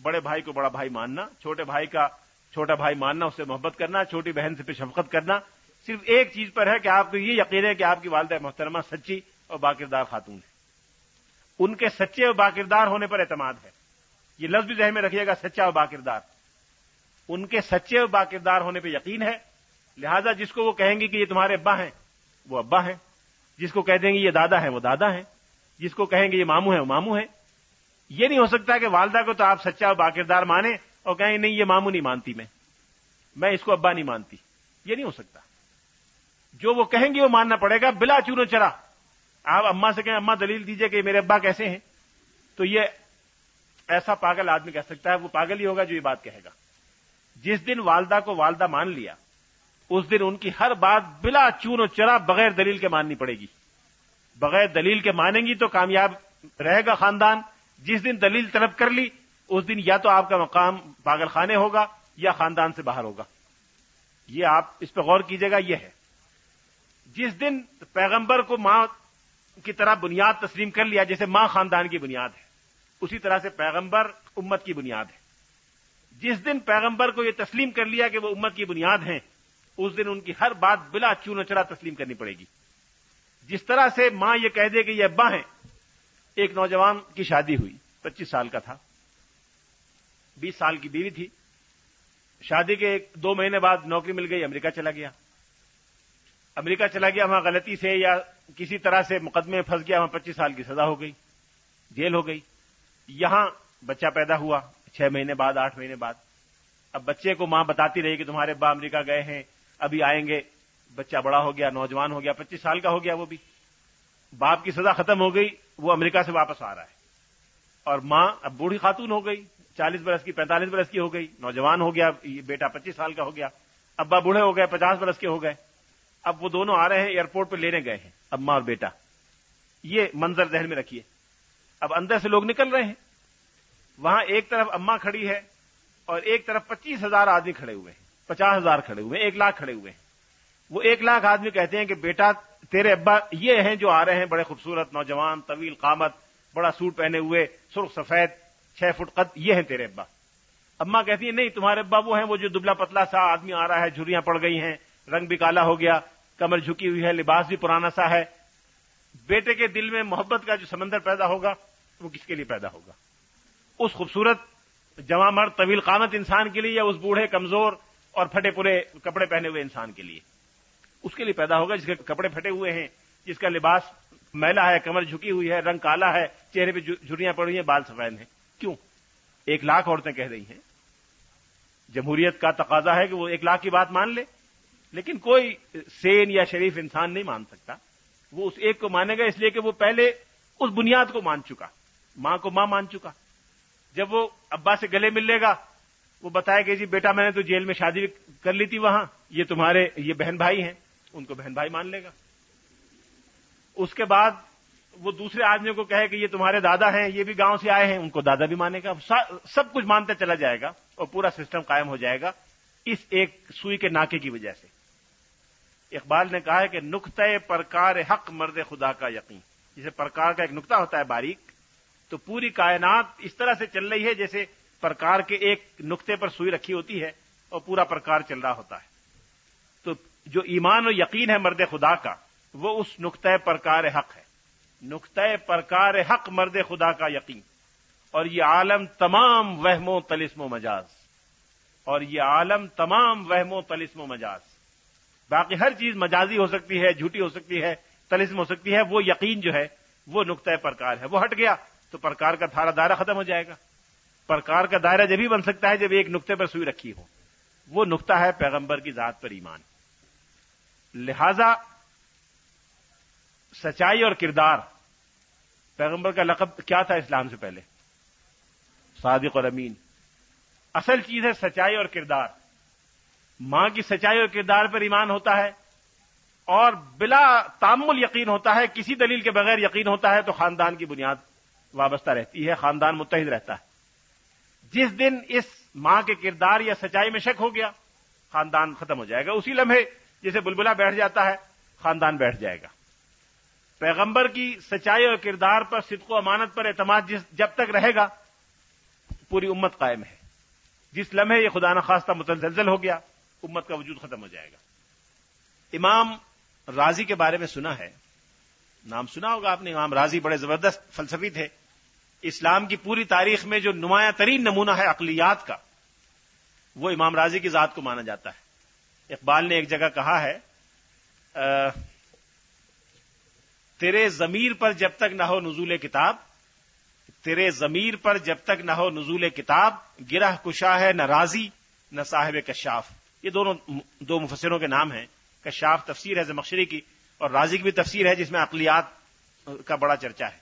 بڑے بھائی کو بڑا بھائی ماننا، چھوٹے بھائی کا چھوٹا بھائی ماننا، اس سے محبت کرنا، چھوٹی بہن سے پہ شفقت کرنا۔ صرف ایک چیز پر ہے کہ آپ کو یہ یقین ہے کہ آپ کی والدہ محترمہ سچی اور باقردار خاتون ہے۔ ان کے سچے اور باقردار ہونے پر اعتماد ہے۔ یہ لفظ بھی ذہن میں رکھیے گا، سچا اور باقردار۔ ان کے سچے اور باقردار ہونے پہ یقین ہے۔ لہذا جس کو وہ کہیں گے کہ یہ تمہارے ابا ہیں، وہ ابا ہیں۔ جس کو کہہ دیں گے یہ دادا ہے وہ دادا ہیں۔ جس کو کہیں گے یہ مامو ہے وہ مامو ہے یہ نہیں ہو سکتا کہ والدہ کو تو آپ سچا اور باقردار مانیں اور کہیں نہیں، یہ مامو نہیں مانتی میں۔ میں اس کو ابا نہیں مانتی۔ یہ نہیں ہو سکتا۔ جو وہ کہیں گے وہ ماننا پڑے گا، بلا چونو چرا۔ آپ اما سے کہیں اما دلیل دیجیے کہ میرے ابا کیسے ہیں؟ تو یہ ایسا پاگل آدمی کہہ سکتا ہے، وہ پاگل ہی ہوگا جو یہ بات کہے گا۔ جس دن والدہ کو والدہ مان لیا، اس دن ان کی ہر بات بلا چون و چرا بغیر دلیل کے ماننی پڑے گی۔ بغیر دلیل کے مانیں گی تو کامیاب رہے گا خاندان۔ جس دن دلیل طلب کر لی، اس دن یا تو آپ کا مقام پاگل خانے ہوگا یا خاندان سے باہر ہوگا۔ یہ آپ اس پہ غور کیجیے گا، یہ ہے۔ جس دن پیغمبر کو ماں کی طرح بنیاد تسلیم کر لیا، جیسے ماں خاندان کی بنیاد ہے، اسی طرح سے پیغمبر امت کی بنیاد ہے۔ جس دن پیغمبر کو یہ تسلیم کر لیا کہ وہ امت کی بنیاد ہیں، اس دن ان کی ہر بات بلا چون چڑا تسلیم کرنی پڑے گی۔ جس طرح سے ماں یہ کہہ دے کہ یہ ابا ہیں، ایک نوجوان کی شادی ہوئی، پچیس سال کا تھا۔ بیس سال کی بیوی تھی۔ شادی کے ایک دو مہینے بعد نوکری مل گئی، امریکہ چلا گیا۔ امریکہ چلا گیا، وہاں غلطی سے یا کسی طرح سے مقدمے میں پھنس گیا، وہاں پچیس سال کی سزا ہو گئی، جیل ہو گئی۔ یہاں بچہ پیدا ہوا، چھ مہینے بعد، آٹھ مہینے بعد۔ اب بچے کو ماں بتاتی رہی کہ تمہارے ابا امریکہ گئے ہیں، ابھی آئیں گے۔ بچہ بڑا ہو گیا، نوجوان ہو گیا، پچیس سال کا ہو گیا وہ بھی۔ باپ کی سزا ختم ہو گئی، وہ امریکہ سے واپس آ رہا ہے۔ اور ماں اب بوڑھی خاتون ہو گئی، چالیس برس کی، پینتالیس برس کی ہو گئی، نوجوان ہو گیا بیٹا پچیس سال کا ہو گیا۔ ابا بوڑھے ہو گئے، پچاس برس کے ہو گئے۔ اب وہ دونوں آ رہے ہیں، ایئرپورٹ پہ لینے گئے ہیں۔ اما اور بیٹا۔ یہ منظر ذہن میں رکھیے۔ اب اندر سے لوگ نکل رہے ہیں۔ وہاں ایک طرف اما کھڑی ہے اور ایک طرف پچیس ہزار آدمی کھڑے ہوئے ہیں۔ پچاس ہزار کھڑے ہوئے ہیں، ایک لاکھ کھڑے ہوئے ہیں۔ وہ ایک لاکھ آدمی کہتے ہیں کہ بیٹا، تیرے ابا یہ ہیں جو آ رہے ہیں، بڑے خوبصورت نوجوان، طویل قامت، بڑا سوٹ پہنے ہوئے، سرخ سفید، چھ فٹ قد، یہ ہیں تیرے ابا۔ اما کہتی ہیں، نہیں، تمہارے ابا وہ ہیں، وہ جو دبلا پتلا سا آدمی آ رہا ہے، جھریاں پڑ گئی ہیں، رنگ بھی کالا ہو گیا کمر جھکی ہوئی ہے، لباس بھی پرانا سا ہے۔ بیٹے کے دل میں محبت کا جو سمندر پیدا ہوگا، وہ کس کے لیے پیدا ہوگا؟ اس خوبصورت جمع مرد، طویل قامت انسان کے لیے یا اس بوڑھے، کمزور اور پھٹے پورے کپڑے پہنے ہوئے انسان کے لیے؟ اس کے لیے پیدا ہوگا جس کے کپڑے پھٹے ہوئے ہیں، جس کا لباس میلا ہے، کمر جھکی ہوئی ہے، رنگ کالا ہے، چہرے پہ جھریاں پڑی ہیں، بال سفید ہیں۔ کیوں؟ ایک لاکھ عورتیں کہہ رہی ہیں۔ جمہوریت کا تقاضا ہے کہ وہ ایک لاکھ کی بات مان لے۔ لیکن کوئی سین یا شریف انسان نہیں مان سکتا۔ وہ اس ایک کو مانے گا اس لیے کہ وہ پہلے اس بنیاد کو مان چکا۔ ماں کو ماں مان چکا۔ جب وہ ابا سے گلے مل لے گا، وہ بتائے کہ جی بیٹا میں نے تو جیل میں شادی کر لی تھی وہاں، یہ تمہارے، یہ بہن بھائی ہیں، ان کو بہن بھائی مان لے گا۔ اس کے بعد وہ دوسرے آدمی کو کہے کہ یہ تمہارے دادا ہیں، یہ بھی گاؤں سے آئے ہیں، ان کو دادا بھی مانے گا۔ سب کچھ مانتے چلا جائے گا اور پورا سسٹم قائم ہو جائے گا۔ اس ایک سوئی کے ناکے کی وجہ سے۔ اقبال نے کہا ہے کہ نقطۂ پرکار حق مرد خدا کا یقین۔ جسے پرکار کا ایک نقطہ ہوتا ہے باریک، تو پوری کائنات اس طرح سے چل رہی ہے جیسے پرکار کے ایک نقطے پر سوئی رکھی ہوتی ہے اور پورا پرکار چل رہا ہوتا ہے۔ تو جو ایمان و یقین ہے مرد خدا کا، وہ اس نقطۂ پرکار حق ہے۔ نقطۂ پرکار حق مرد خدا کا یقین۔ اور یہ عالم تمام وہم و تلسم و مجاز۔ اور یہ عالم تمام وہم و تلسم و مجاز۔ باقی ہر چیز مجازی ہو سکتی ہے، جھوٹی ہو سکتی ہے، تلسم ہو سکتی ہے، وہ یقین جو ہے، وہ نقطۂ پرکار ہے۔ وہ ہٹ گیا تو پرکار کا تھارا دائرہ ختم ہو جائے گا۔ پرکار کا دائرہ جبھی بن سکتا ہے، جب ایک نقطے پر سوئی رکھی ہو۔ وہ نقطہ ہے پیغمبر کی ذات پر ایمان۔ لہذا سچائی اور کردار، پیغمبر کا لقب کیا تھا اسلام سے پہلے؟ صادق اور امین۔ اصل چیز ہے سچائی اور کردار۔ ماں کی سچائی اور کردار پر ایمان ہوتا ہے اور بلا تعمل یقین ہوتا ہے، کسی دلیل کے بغیر یقین ہوتا ہے، تو خاندان کی بنیاد وابستہ رہتی ہے، خاندان متحد رہتا ہے۔ جس دن اس ماں کے کردار یا سچائی میں شک ہو گیا، خاندان ختم ہو جائے گا۔ اسی لمحے جسے بلبلا بیٹھ جاتا ہے، خاندان بیٹھ جائے گا۔ پیغمبر کی سچائی اور کردار پر صدق و امانت پر اعتماد جب تک رہے گا، پوری امت قائم ہے۔ جس لمحے یہ خدا نخواستہ متزلزل ہو گیا امت کا وجود ختم ہو جائے گا۔ امام راضی کے بارے میں سنا ہے۔ نام سنا ہوگا آپ نے، امام راضی بڑے زبردست فلسفی تھے۔ اسلام کی پوری تاریخ میں جو نمایاں ترین نمونہ ہے اقلیات کا، وہ امام راضی کی ذات کو مانا جاتا ہے۔ اقبال نے ایک جگہ کہا ہے تیرے ضمیر پر جب تک نہ ہو نزول کتاب، تیرے ضمیر پر جب تک نہ ہو نزول کتاب، گرہ کشا ہے نہ راضی، نہ صاحب کشاف۔ یہ دونوں دو مفسروں کے نام ہیں، کشاف تفسیر ہے زمخشری کی اور راضی کی بھی تفسیر ہے جس میں اقلیات کا بڑا چرچا ہے۔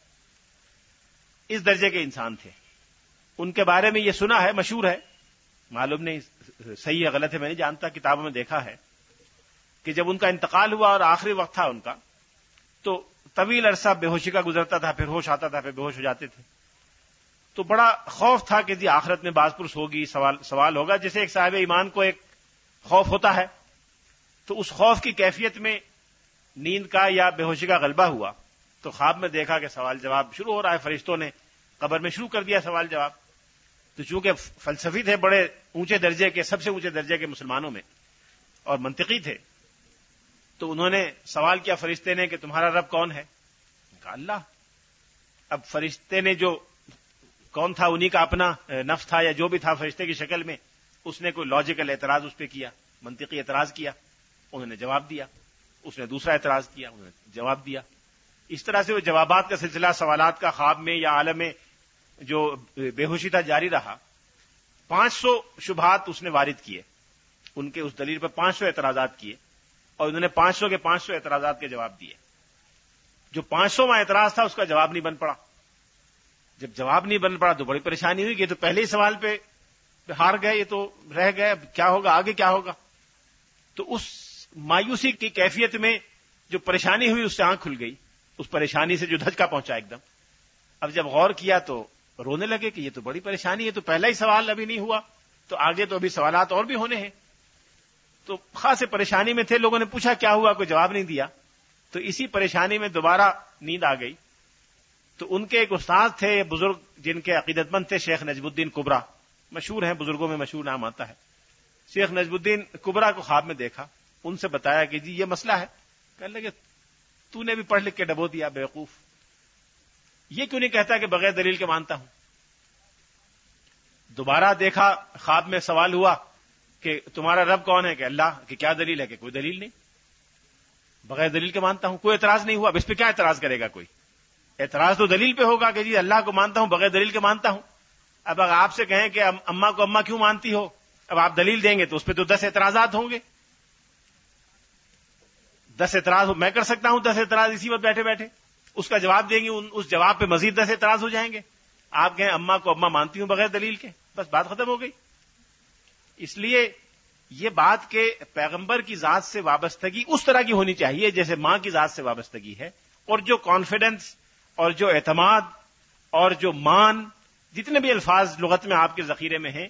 اس درجے کے انسان تھے۔ ان کے بارے میں یہ سنا ہے، مشہور ہے۔ معلوم نہیں، صحیح ہے غلط ہے، میں نہیں جانتا، کتابوں میں دیکھا ہے کہ جب ان کا انتقال ہوا اور آخری وقت تھا ان کا، تو طویل عرصہ بے ہوشی کا گزرتا تھا، پھر ہوش آتا تھا، پھر بے ہوش ہو جاتے تھے۔ تو بڑا خوف تھا کہ جی آخرت میں باز پرس ہوگی سوال سوال ہوگا جسے ایک صاحب ایمان کو ایک خوف ہوتا ہے، تو اس خوف کی کیفیت میں نیند کا یا بے ہوشی کا غلبہ ہوا۔ تو خواب میں دیکھا کہ سوال جواب شروع ہو رہا ہے، فرشتوں نے قبر میں شروع کر دیا سوال جواب۔ تو چونکہ فلسفی تھے بڑے اونچے درجے کے، سب سے اونچے درجے کے مسلمانوں میں اور منطقی تھے، تو انہوں نے سوال کیا فرشتے نے کہ تمہارا رب کون ہے؟ کہا اللہ۔ اب فرشتے نے جو کون تھا، انہی کا اپنا نفس تھا یا جو بھی تھا فرشتے کی شکل میں اس نے کوئی لاجیکل اعتراض اس پہ کیا، منطقی اعتراض کیا، انہوں نے جواب دیا، اس نے دوسرا اعتراض کیا، انہوں نے جواب دیا۔ اس طرح سے وہ جوابات کا سلسلہ، سوالات کا خواب میں یا عالم میں جو بے ہوشی تھا جاری رہا، پانچ سو شبہات اس نے وارد کیے۔ ان کے اس دلیل پر پانچ سو اعتراضات کیے اور انہوں نے پانچ سو کے پانچ سو اعتراضات کے جواب دیے۔ جو پانچ سو اعتراض تھا، اس کا جواب نہیں بن پڑا۔ جب جواب نہیں بن پڑا تو بڑی پریشانی ہوئی کہ تو پہلے ہی سوال پہ ہار گئے، یہ تو رہ گئے کیا ہوگا؟ آگے کیا ہوگا؟ تو اس مایوسی کی کیفیت میں جو پریشانی ہوئی، اس سے آنکھ کھل گئی۔ اس پریشانی سے جو دھچکا پہنچا ایک دم۔ اب جب غور کیا تو رونے لگے کہ یہ تو بڑی پریشانی ہے، تو پہلا ہی سوال ابھی نہیں ہوا۔ تو آگے تو ابھی سوالات اور بھی ہونے ہیں۔ تو خاص پریشانی میں تھے، لوگوں نے پوچھا کیا ہوا، کوئی جواب نہیں دیا۔ تو اسی پریشانی میں دوبارہ نیند آ گئی۔ تو ان کے ایک استاد تھے، بزرگ جن کے عقیدت مند تھے، شیخ نجب الدین کبرا۔ مشہور ہیں، بزرگوں میں مشہور نام آتا ہے۔ شیخ نجب الدین کبرا کو خواب میں دیکھا، ان سے بتایا کہ جی یہ مسئلہ ہے۔ کہنے لگے، تو نے بھی پڑھ لکھ کے ڈبو دیا بیوقوف۔ یہ کیوں نہیں کہتا کہ بغیر دلیل کے مانتا ہوں؟ دوبارہ دیکھا، خواب میں سوال ہوا کہ تمہارا رب کون ہے؟ کہ اللہ کی کیا دلیل ہے؟ کہ کوئی دلیل نہیں۔ بغیر دلیل کے مانتا ہوں، کوئی اعتراض نہیں ہوا۔ اب اس پہ کیا اعتراض کرے گا کوئی؟ اعتراض تو دلیل پہ ہوگا کہ جی اللہ کو مانتا ہوں، بغیر دلیل کے مانتا ہوں۔ اب اگر آپ سے کہیں کہ اما کو اما کیوں مانتی ہو؟ اب آپ دلیل دیں گے تو اس پہ تو دس اعتراضات ہوں گے۔ دس اعتراض میں کر سکتا ہوں دس اعتراض اسی وقت بیٹھے بیٹھے۔ اس کا جواب دیں گے اس جواب پہ مزید دس اعتراض ہو جائیں گے۔ آپ کہیں اما کو اما مانتی ہوں بغیر دلیل کے؟ بس بات ختم ہو گئی۔ اس لیے یہ بات کہ پیغمبر کی ذات سے وابستگی اس طرح کی ہونی چاہیے جیسے ماں کی ذات سے وابستگی ہے اور جو کانفیڈنس اور جو اعتماد اور جو مان جتنے بھی الفاظ لغت میں آپ کے ذخیرے میں ہیں،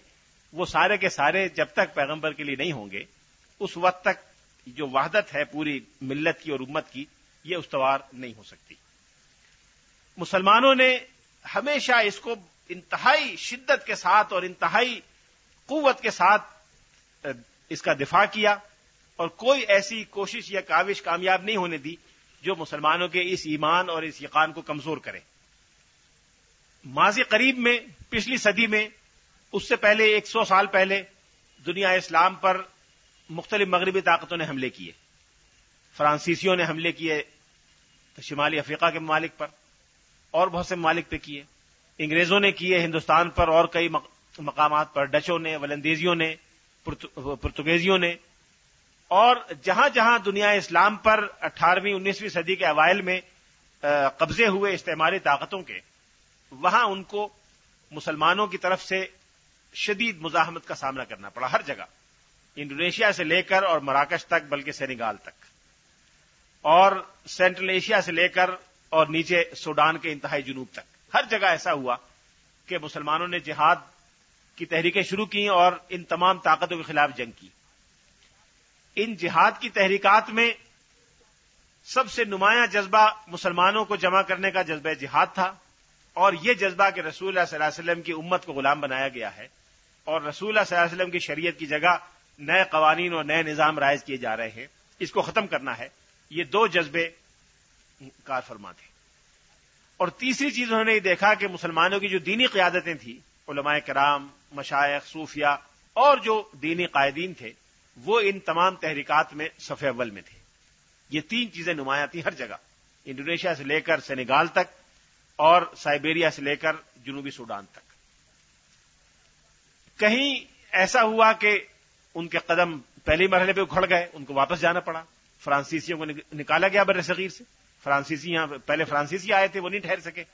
وہ سارے کے سارے جب تک پیغمبر کے لیے نہیں ہوں گے، اس وقت تک جو وحدت ہے پوری ملت کی اور امت کی، یہ استوار نہیں ہو سکتی۔ مسلمانوں نے ہمیشہ اس کو انتہائی شدت کے ساتھ اور انتہائی قوت کے ساتھ اس کا دفاع کیا اور کوئی ایسی کوشش یا کاوش کامیاب نہیں ہونے دی جو مسلمانوں کے اس ایمان اور اس یقان کو کمزور کرے۔ ماضی قریب میں، پچھلی صدی میں، اس سے پہلے، ایک سو سال پہلے، دنیا اسلام پر مختلف مغربی طاقتوں نے حملے کیے۔ فرانسیسیوں نے حملے کیے شمالی افریقہ کے ممالک پر، اور بہت سے ممالک پہ کیے۔ انگریزوں نے کیے ہندوستان پر، اور کئی مقامات پر۔ ڈچوں نے، ولندیزیوں نے پرتگیزیوں نے۔ اور جہاں جہاں دنیا اسلام پر اٹھارہویں، انیسویں صدی کے اوائل میں قبضے ہوئے استعمالی طاقتوں کے وہاں ان کو مسلمانوں کی طرف سے شدید مزاحمت کا سامنا کرنا پڑا ہر جگہ۔ انڈونیشیا سے لے کر اور مراکش تک، بلکہ سینیگال تک۔ اور سینٹرل ایشیا سے لے کر اور نیچے سوڈان کے انتہائی جنوب تک۔ ہر جگہ ایسا ہوا کہ مسلمانوں نے جہاد کی تحریکیں شروع کی اور ان تمام طاقتوں کے خلاف جنگ کی۔ ان جہاد کی تحریکات میں سب سے نمایاں جذبہ مسلمانوں کو جمع کرنے کا جذبہ جہاد تھا۔ اور یہ جذبہ کہ رسول اللہ صلی اللہ علیہ وسلم کی امت کو غلام بنایا گیا ہے اور رسول اللہ صلی اللہ علیہ وسلم کی شریعت کی جگہ نئے قوانین اور نئے نظام رائج کیے جا رہے ہیں۔ اس کو ختم کرنا ہے۔ یہ دو جذبے کار فرما تھے اور تیسری چیز انہوں نے یہ دیکھا کہ مسلمانوں کی جو دینی قیادتیں تھیں، علماء کرام، مشائق صوفیہ اور جو دینی قائدین تھے، وہ ان تمام تحریکات میں صف اول میں تھے۔ یہ تین چیزیں نمایاں تھیں ہر جگہ۔ انڈونیشیا سے لے کر سینیگال تک اور سائبیریا سے لے کر جنوبی سوڈان تک۔ کہیں ایسا ہوا کہ ان کے قدم پہلے مرحلے پہ اکھڑ گئے، ان کو واپس جانا پڑا۔ فرانسیسیوں کو نکالا گیا بر صغیر سے۔ فرانسیسی یہاں، پہلے فرانسیسی آئے تھے، وہ نہیں ٹھہر سکے۔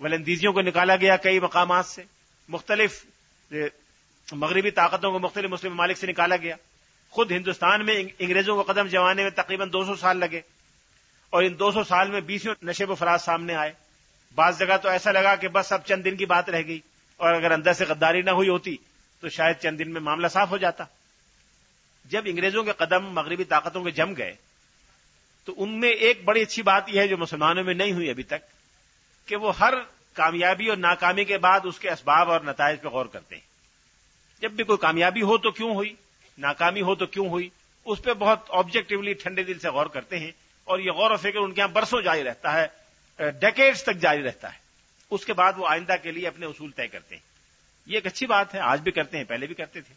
ولندیزیوں کو نکالا گیا کئی مقامات سے۔ مختلف مغربی طاقتوں کو مختلف مسلم ممالک سے نکالا گیا۔ خود ہندوستان میں انگریزوں کو قدم جمانے میں تقریباً دو سو سال لگے۔ اور ان دو سو سال میں بیسوں نشے و فراز سامنے آئے۔ بعض جگہ تو ایسا لگا کہ بس اب چند دن کی بات رہ گئی اور اگر اندر سے غداری نہ ہوئی ہوتی تو شاید چند دن میں معاملہ صاف ہو جاتا۔ جب انگریزوں کے قدم مغربی طاقتوں کے جم گئے تو ان میں ایک بڑی اچھی بات یہ ہے جو مسلمانوں میں نہیں ہوئی ابھی تک، کہ وہ ہر کامیابی اور ناکامی کے بعد اس کے اسباب اور نتائج پہ غور کرتے ہیں۔ جب بھی کوئی کامیابی ہو تو کیوں ہوئی؟ ناکامی ہو تو کیوں ہوئی؟ اس پہ بہت آبجیکٹولی ٹھنڈے دل سے غور کرتے ہیں اور یہ غور و فکر ان کے یہاں برسوں جاری رہتا ہے۔ ڈیکیڈز تک جاری رہتا ہے۔ اس کے بعد وہ آئندہ کے لیے اپنے اصول طے کرتے ہیں۔ یہ ایک اچھی بات ہے، آج بھی کرتے ہیں، پہلے بھی کرتے تھے۔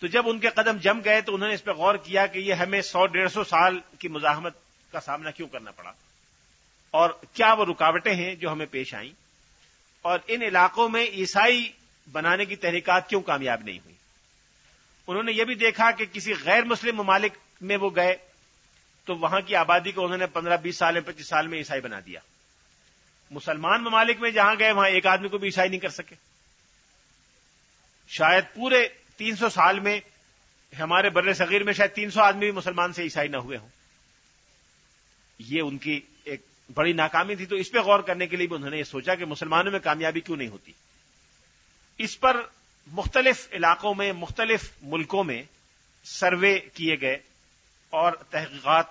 تو جب ان کے قدم جم گئے تو انہوں نے اس پہ غور کیا کہ یہ ہمیں سو، ڈیڑھ سو سال کی مزاحمت کا سامنا کیوں کرنا پڑا؟ اور کیا وہ رکاوٹیں ہیں جو ہمیں پیش آئیں؟ اور ان علاقوں میں عیسائی بنانے کی تحریکات کیوں کامیاب نہیں ہوئی انہوں نے یہ بھی دیکھا کہ کسی غیر مسلم ممالک میں وہ گئے تو وہاں کی آبادی کو انہوں نے پندرہ بیس سال پچیس سال میں عیسائی بنا دیا۔ مسلمان ممالک میں جہاں گئے، وہاں ایک آدمی کو بھی عیسائی نہیں کر سکے۔ شاید پورے تین سو سال میں ہمارے بر صغیر میں شاید تین سو آدمی بھی مسلمان سے عیسائی نہ ہوئے ہوں۔ یہ ان کی ایک بڑی ناکامی تھی۔ تو اس پہ غور کرنے کے لیے بھی انہوں نے یہ سوچا کہ مسلمانوں میں کامیابی کیوں نہیں ہوتی۔ اس پر مختلف علاقوں میں، مختلف ملکوں میں سروے کیے گئے۔ اور تحقیقات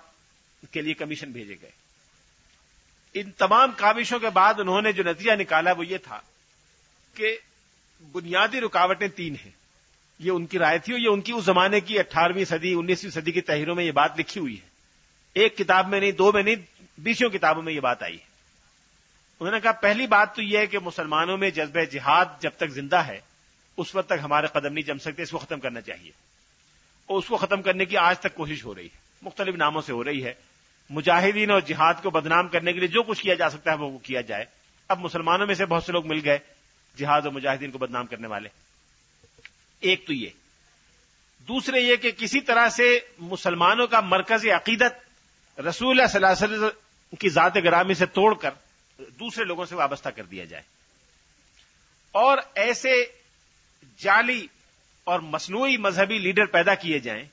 کے لیے کمیشن بھیجے گئے۔ ان تمام کاوشوں کے بعد انہوں نے جو نتیجہ نکالا وہ یہ تھا کہ بنیادی رکاوٹیں تین ہیں۔ یہ ان کی رائے تھی اور یہ ان کی اس زمانے کی اٹھارہویں صدی، انیسویں صدی کی تحریروں میں یہ بات لکھی ہوئی ہے۔ ایک کتاب میں نہیں، دو میں نہیں، بیسوں کتابوں میں یہ بات آئی ہے۔ انہوں نے کہا، پہلی بات تو یہ ہے کہ مسلمانوں میں جذبہ جہاد جب تک زندہ ہے، اس وقت تک ہمارے قدم نہیں جم سکتے، اس کو ختم کرنا چاہیے۔ اس کو ختم کرنے کی آج تک کوشش ہو رہی ہے۔ مختلف ناموں سے ہو رہی ہے۔ مجاہدین اور جہاد کو بدنام کرنے کے لیے جو کچھ کیا جا سکتا ہے وہ کیا جائے۔ اب مسلمانوں میں سے بہت سے لوگ مل گئے جہاد اور مجاہدین کو بدنام کرنے والے۔ ایک تو یہ۔ دوسرے یہ کہ کسی طرح سے مسلمانوں کا مرکزی عقیدت رسول اللہ صلی اللہ علیہ وسلم کی ذات گرامی سے توڑ کر دوسرے لوگوں سے وابستہ کر دیا جائے۔ اور ایسے جعلی اور مصنوعی مذہبی لیڈر پیدا کیے جائیں،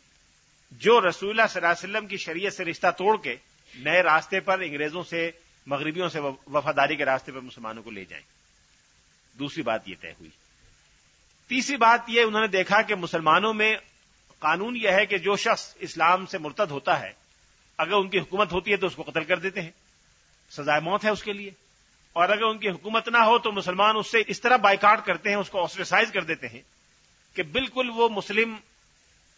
جو رسول اللہ صلی اللہ علیہ وسلم کی شریعت سے رشتہ توڑ کے نئے راستے پر انگریزوں سے، مغربیوں سے وفاداری کے راستے پر مسلمانوں کو لے جائیں۔ دوسری بات یہ طے ہوئی۔ تیسری بات یہ انہوں نے دیکھا کہ مسلمانوں میں قانون یہ ہے کہ جو شخص اسلام سے مرتد ہوتا ہے، اگر ان کی حکومت ہوتی ہے تو اس کو قتل کر دیتے ہیں۔ سزائے موت ہے اس کے لیے۔ اور اگر ان کی حکومت نہ ہو تو مسلمان اس سے اس طرح بائیکاٹ کرتے ہیں، اس کو آسٹریسائز کر دیتے ہیں۔ کہ بالکل وہ مسلم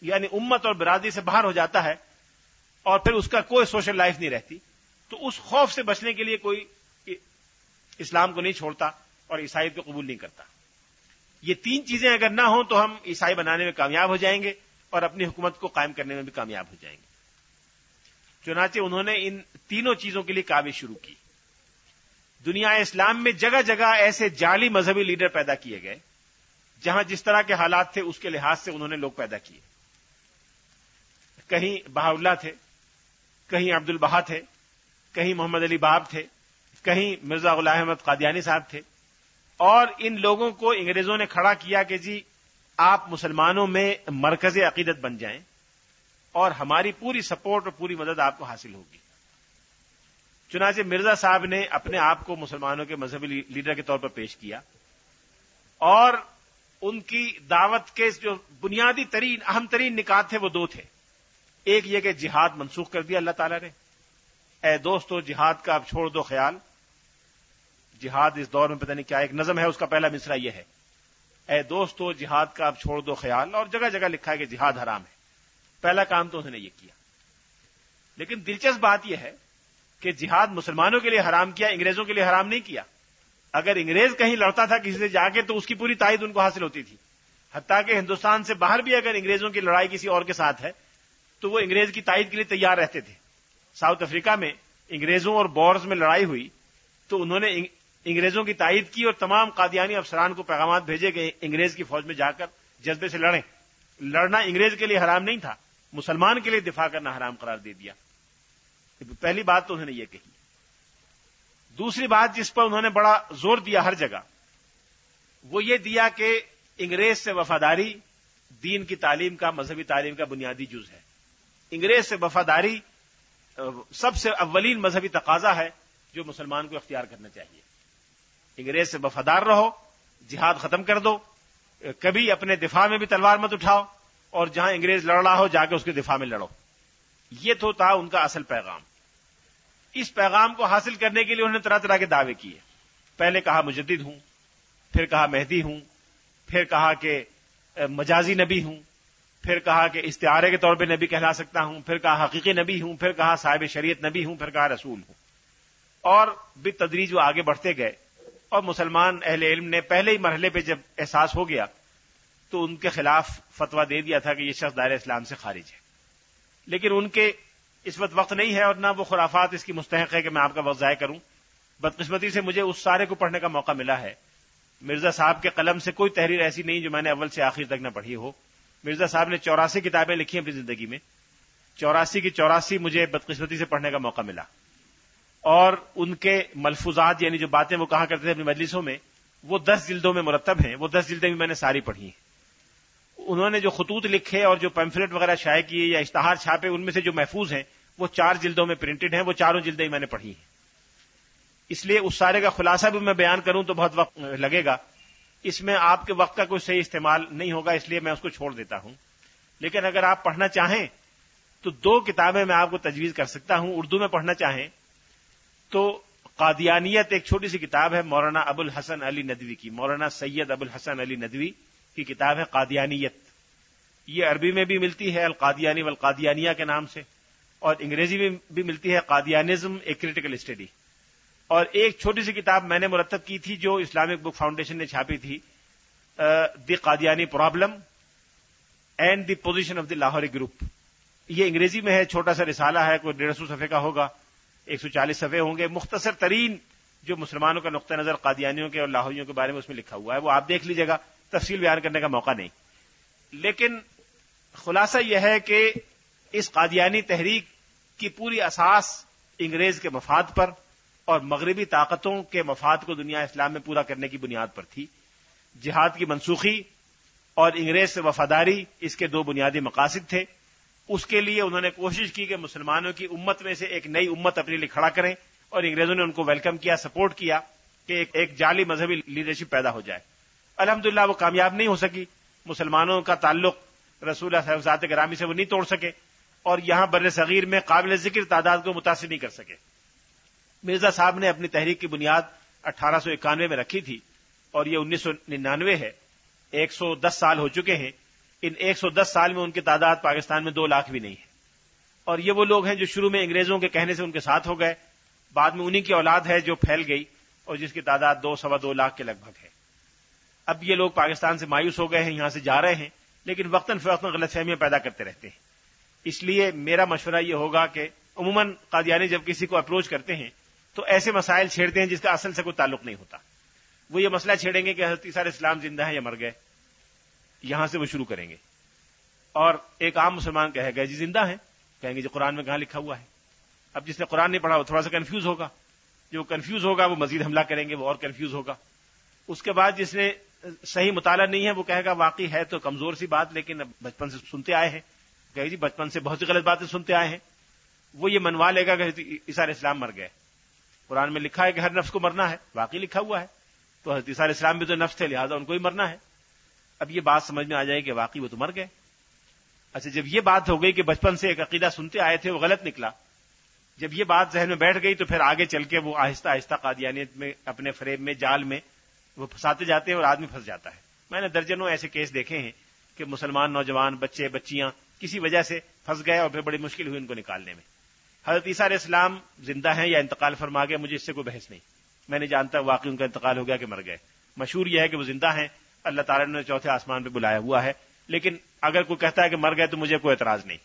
یعنی امت اور برادری سے باہر ہو جاتا ہے اور پھر اس کا کوئی سوشل لائف نہیں رہتی، تو اس خوف سے بچنے کے لیے کوئی اسلام کو نہیں چھوڑتا اور عیسائی کو قبول نہیں کرتا۔ یہ تین چیزیں اگر نہ ہوں تو ہم عیسائی بنانے میں کامیاب ہو جائیں گے اور اپنی حکومت کو قائم کرنے میں بھی کامیاب ہو جائیں گے۔ چنانچہ انہوں نے ان تینوں چیزوں کے لیے کاوش شروع کی۔ دنیا اسلام میں جگہ جگہ ایسے جعلی مذہبی لیڈر پیدا کیے گئے۔ جہاں جس طرح کے حالات تھے، اس کے لحاظ سے انہوں نے لوگ پیدا کیے۔ کہیں بہا اللہ تھے، کہیں عبد البہا تھے، کہیں محمد علی باب تھے، کہیں مرزا غلام احمد قادیانی صاحب تھے۔ اور ان لوگوں کو انگریزوں نے کھڑا کیا کہ جی آپ مسلمانوں میں مرکز عقیدت بن جائیں اور ہماری پوری سپورٹ اور پوری مدد آپ کو حاصل ہوگی۔ چنانچہ مرزا صاحب نے اپنے آپ کو مسلمانوں کے مذہبی لیڈر کے طور پر پیش کیا اور ان کی دعوت کے جو بنیادی ترین، اہم ترین نکات تھے وہ دو تھے۔ ایک یہ کہ جہاد منسوخ کر دیا اللہ تعالیٰ نے۔ اے دوستو، جہاد کا اب چھوڑ دو خیال۔ جہاد اس دور میں پتہ نہیں کیا ایک نظم ہے، اس کا پہلا مصرا یہ ہے۔ اے دوستو، جہاد کا اب چھوڑ دو خیال۔ اور جگہ جگہ لکھا ہے کہ جہاد حرام ہے۔ پہلا کام تو انہوں نے یہ کیا۔ لیکن دلچسپ بات یہ ہے کہ جہاد مسلمانوں کے لیے حرام کیا، انگریزوں کے لیے حرام نہیں کیا۔ اگر انگریز کہیں لڑتا تھا کسی سے جا کے تو اس کی پوری تائید ان کو حاصل ہوتی تھی۔ حتیٰ کہ ہندوستان سے باہر بھی اگر انگریزوں کی لڑائی کسی اور کے ساتھ ہے، تو وہ انگریز کی تائید کے لیے تیار رہتے تھے۔ ساؤتھ افریقہ میں انگریزوں اور بورز میں لڑائی ہوئی، تو انہوں نے انگریزوں کی تائید کی اور تمام قادیانی افسران کو پیغامات بھیجے کہ انگریز کی فوج میں جا کر جذبے سے لڑیں۔ لڑنا انگریز کے لیے حرام نہیں تھا، مسلمان کے لیے دفاع کرنا حرام قرار دے دیا۔ پہلی بات تو انہوں نے یہ کہی۔ دوسری بات جس پر انہوں نے بڑا زور دیا ہر جگہ، وہ یہ دیا کہ انگریز سے وفاداری دین کی تعلیم کا، مذہبی تعلیم کا بنیادی جز ہے۔ انگریز سے وفاداری سب سے اولین مذہبی تقاضا ہے جو مسلمان کو اختیار کرنا چاہیے۔ انگریز سے وفادار رہو، جہاد ختم کر دو کبھی اپنے دفاع میں بھی تلوار مت اٹھاؤ اور جہاں انگریز لڑ رہا ہو، جا کے اس کے دفاع میں لڑو۔ یہ تو تھا ان کا اصل پیغام۔ اس پیغام کو حاصل کرنے کے لیے انہوں نے طرح طرح کے دعوے کیے۔ پہلے کہا مجدد ہوں، پھر کہا مہدی ہوں، پھر کہا کہ مجازی نبی ہوں، پھر کہا کہ استعارے کے طور پہ نبی کہلا سکتا ہوں، پھر کہا حقیقی نبی ہوں، پھر کہا صاحب شریعت نبی ہوں، پھر کہا رسول ہوں۔ اور بھی تدریج وہ آگے بڑھتے گئے۔ اور مسلمان اہل علم نے پہلے ہی مرحلے پہ جب احساس ہو گیا، تو ان کے خلاف فتوا دے دیا تھا کہ یہ شخص دائر اسلام سے خارج ہے۔ لیکن ان کے اس وقت وقت نہیں ہے اور نہ وہ خرافات اس کی مستحق ہے کہ میں آپ کا وقت ضائع کروں۔ بدقسمتی سے مجھے اس سارے کو پڑھنے کا موقع ملا ہے۔ مرزا صاحب کے قلم سے کوئی تحریر ایسی نہیں جو میں نے اول سے آخر تک نہ پڑھی ہو۔ مرزا صاحب نے چوراسی کتابیں لکھی اپنی زندگی میں۔ چوراسی کی چوراسی مجھے بدقسمتی سے پڑھنے کا موقع ملا۔ اور ان کے ملفوظات یعنی جو باتیں وہ کہا کرتے تھے اپنی مجلسوں میں، وہ دس جلدوں میں مرتب ہیں۔ وہ دس جلدیں بھی میں نے ساری پڑھی ہیں۔ انہوں نے جو خطوط لکھے اور جو پیمفلٹ وغیرہ شائع کیے یا اشتہار چھاپے، ان میں سے جو محفوظ ہیں، وہ چار جلدوں میں پرنٹڈ ہیں، وہ چاروں جلدیں میں نے پڑھی ہیں۔ اس لیے اس سارے کا خلاصہ بھی میں بیان کروں تو بہت وقت لگے گا۔ اس میں آپ کے وقت کا کوئی صحیح استعمال نہیں ہوگا، اس لیے میں اس کو چھوڑ دیتا ہوں۔ لیکن اگر آپ پڑھنا چاہیں تو دو کتابیں میں آپ کو تجویز کر سکتا ہوں۔ اردو میں پڑھنا چاہیں تو قادیانیت ایک چھوٹی سی کتاب ہے، مولانا ابو الحسن علی ندوی کی، مولانا سید ابو الحسن علی ندوی۔ کی کتاب ہے قادیانیت۔ یہ عربی میں بھی ملتی ہے، القادیانی والقادیانیہ کے نام سے، اور انگریزی میں بھی ملتی ہے قادیانزم اے کریٹیکل اسٹڈی اور ایک چھوٹی سی کتاب میں نے مرتب کی تھی جو اسلامک بک فاؤنڈیشن نے چھاپی تھی the Qadiani problem and the position of the Lahori group یہ انگریزی میں ہے، چھوٹا سا رسالہ ہے، کوئی ڈیڑھ سو صفحے کا ہوگا، ایک سو چالیس صفحے ہوں گے۔ مختصر ترین جو مسلمانوں کا نقطۂ نظر قادیانیوں کے اور لاہوریوں کے بارے میں اس میں لکھا ہوا ہے، وہ آپ دیکھ لیجیے گا۔ تفصیل بیان کرنے کا موقع نہیں۔ لیکن خلاصہ یہ ہے کہ اس قادیانی تحریک کی پوری اساس انگریز کے مفاد پر اور مغربی طاقتوں کے مفاد کو دنیا اسلام میں پورا کرنے کی بنیاد پر تھی۔ جہاد کی منسوخی اور انگریز سے وفاداری اس کے دو بنیادی مقاصد تھے۔ اس کے لیے انہوں نے کوشش کی کہ مسلمانوں کی امت میں سے ایک نئی امت اپنے لیے کھڑا کریں اور انگریزوں نے ان کو ویلکم کیا، سپورٹ کیا کہ ایک جعلی مذہبی لیڈرشپ پیدا ہو جائے۔ الحمدللہ وہ کامیاب نہیں ہو سکی۔ مسلمانوں کا تعلق رسول صاحب گرامی سے وہ نہیں توڑ سکے اور یہاں بر صغیر میں قابل ذکر تعداد کو متاثر نہیں کر سکے۔ مرزا صاحب نے اپنی تحریک کی بنیاد اٹھارہ سو اکانوے میں رکھی تھی اور یہ انیس سو ننانوے ہے۔ ایک سو دس سال ہو چکے ہیں۔ ان ایک سو دس سال میں ان کی تعداد پاکستان میں دو لاکھ بھی نہیں ہے۔ اور یہ وہ لوگ ہیں جو شروع میں انگریزوں کے کہنے سے ان کے ساتھ ہو گئے۔ بعد میں انہی کی اولاد ہے جو پھیل گئی اور جس کی تعداد دو سوا دو لاکھ کے لگ بھگ ہے۔ اب یہ لوگ پاکستان سے مایوس ہو گئے ہیں، یہاں سے جا رہے ہیں، لیکن وقتاً فوقتاً غلط فہمیاں پیدا کرتے رہتے ہیں۔ اس لیے میرا مشورہ یہ ہوگا کہ عموماً قادیانی جب کسی کو اپروچ کرتے ہیں تو ایسے مسائل چھیڑتے ہیں جس کا اصل سے کوئی تعلق نہیں ہوتا۔ وہ یہ مسئلہ چھیڑیں گے کہ حضرت سارے اسلام زندہ ہے یا مر گئے۔ یہاں سے وہ شروع کریں گے۔ اور ایک عام مسلمان کہے گا جی زندہ ہے کہیں گے جو قرآن میں کہاں لکھا ہوا ہے۔ اب جس نے قرآن نہیں پڑھا، وہ تھوڑا سا کنفیوز ہوگا۔ جو کنفیوز ہوگا، وہ مزید حملہ کریں گے، وہ اور کنفیوز ہوگا۔ اس کے بعد جس نے صحیح مطالعہ نہیں ہے، وہ کہے گا واقعی ہے تو کمزور سی بات، لیکن بچپن سے سنتے آئے ہیں۔ کہ جی بچپن سے بہت سی غلط باتیں سنتے آئے ہیں۔ وہ یہ منوا لے گا کہ اسار اسلام مر گئے۔ قرآن میں لکھا ہے کہ ہر نفس کو مرنا ہے، واقعی لکھا ہوا ہے۔ تو حضرت علیہ السلام بھی تو نفس تھے، لہٰذا ان کو ہی مرنا ہے۔ اب یہ بات سمجھ میں آ جائے کہ واقعی وہ تو مر گئے۔ اچھا جب یہ بات ہو گئی کہ بچپن سے ایک عقیدہ سنتے آئے تھے، وہ غلط نکلا۔ جب یہ بات ذہن میں بیٹھ گئی تو پھر آگے چل کے وہ آہستہ آہستہ قادیانیت میں، اپنے فریب میں، جال میں وہ پھنساتے جاتے ہیں اور آدمی پھنس جاتا ہے۔ میں نے درجنوں ایسے کیس دیکھے ہیں کہ مسلمان نوجوان، بچے، بچیاں کسی وجہ سے پھنس گئے اور پھر بڑی مشکل ہوئی ان کو نکالنے میں۔ حضرت عیسیٰ علیہ السلام زندہ ہیں یا انتقال فرما گئے، مجھے اس سے کوئی بحث نہیں۔ میں نے جانتا، واقعی ان کا انتقال ہو گیا کہ مر گئے۔ مشہور یہ ہے کہ وہ زندہ ہیں، اللہ تعالیٰ نے چوتھے آسمان پہ بلایا ہوا ہے۔ لیکن اگر کوئی کہتا ہے کہ مر گئے تو مجھے کوئی اعتراض نہیں۔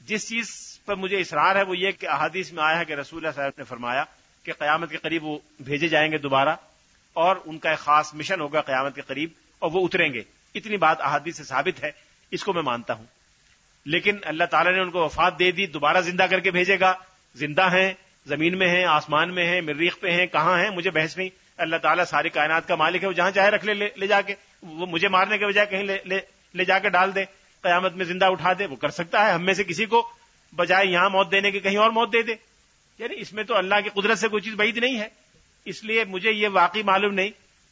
جس چیز پر مجھے اصرار ہے وہ یہ کہ احادیث میں آیا ہے کہ رسول اللہ صاحب نے فرمایا کہ قیامت کے قریب وہ بھیجے جائیں گے دوبارہ۔ اور ان کا ایک خاص مشن ہوگا قیامت کے قریب اور وہ اتریں گے۔ اتنی بات احادیث سے ثابت ہے اس کو میں مانتا ہوں۔ لیکن اللہ تعالیٰ نے ان کو وفات دے دی دوبارہ زندہ کر کے بھیجے گا۔ زندہ ہیں زمین میں ہیں آسمان میں ہیں مریخ پہ ہیں کہاں ہیں؟ مجھے بحث نہیں۔ اللہ تعالیٰ ساری کائنات کا مالک ہے وہ جہاں چاہے رکھ لے لے جا کے۔ وہ مجھے مارنے کے بجائے کہیں لے لے, لے جا کے ڈال دے۔ قیامت میں زندہ اٹھا دے وہ کر سکتا ہے۔ ہم میں سے کسی کو بجائے یہاں موت دینے کے کہیں اور موت دے دے۔ یعنی اس میں تو اللہ کی قدرت سے کوئی چیز بعید نہیں ہے۔ اس لیے مجھے یہ واقعی معلوم نہیں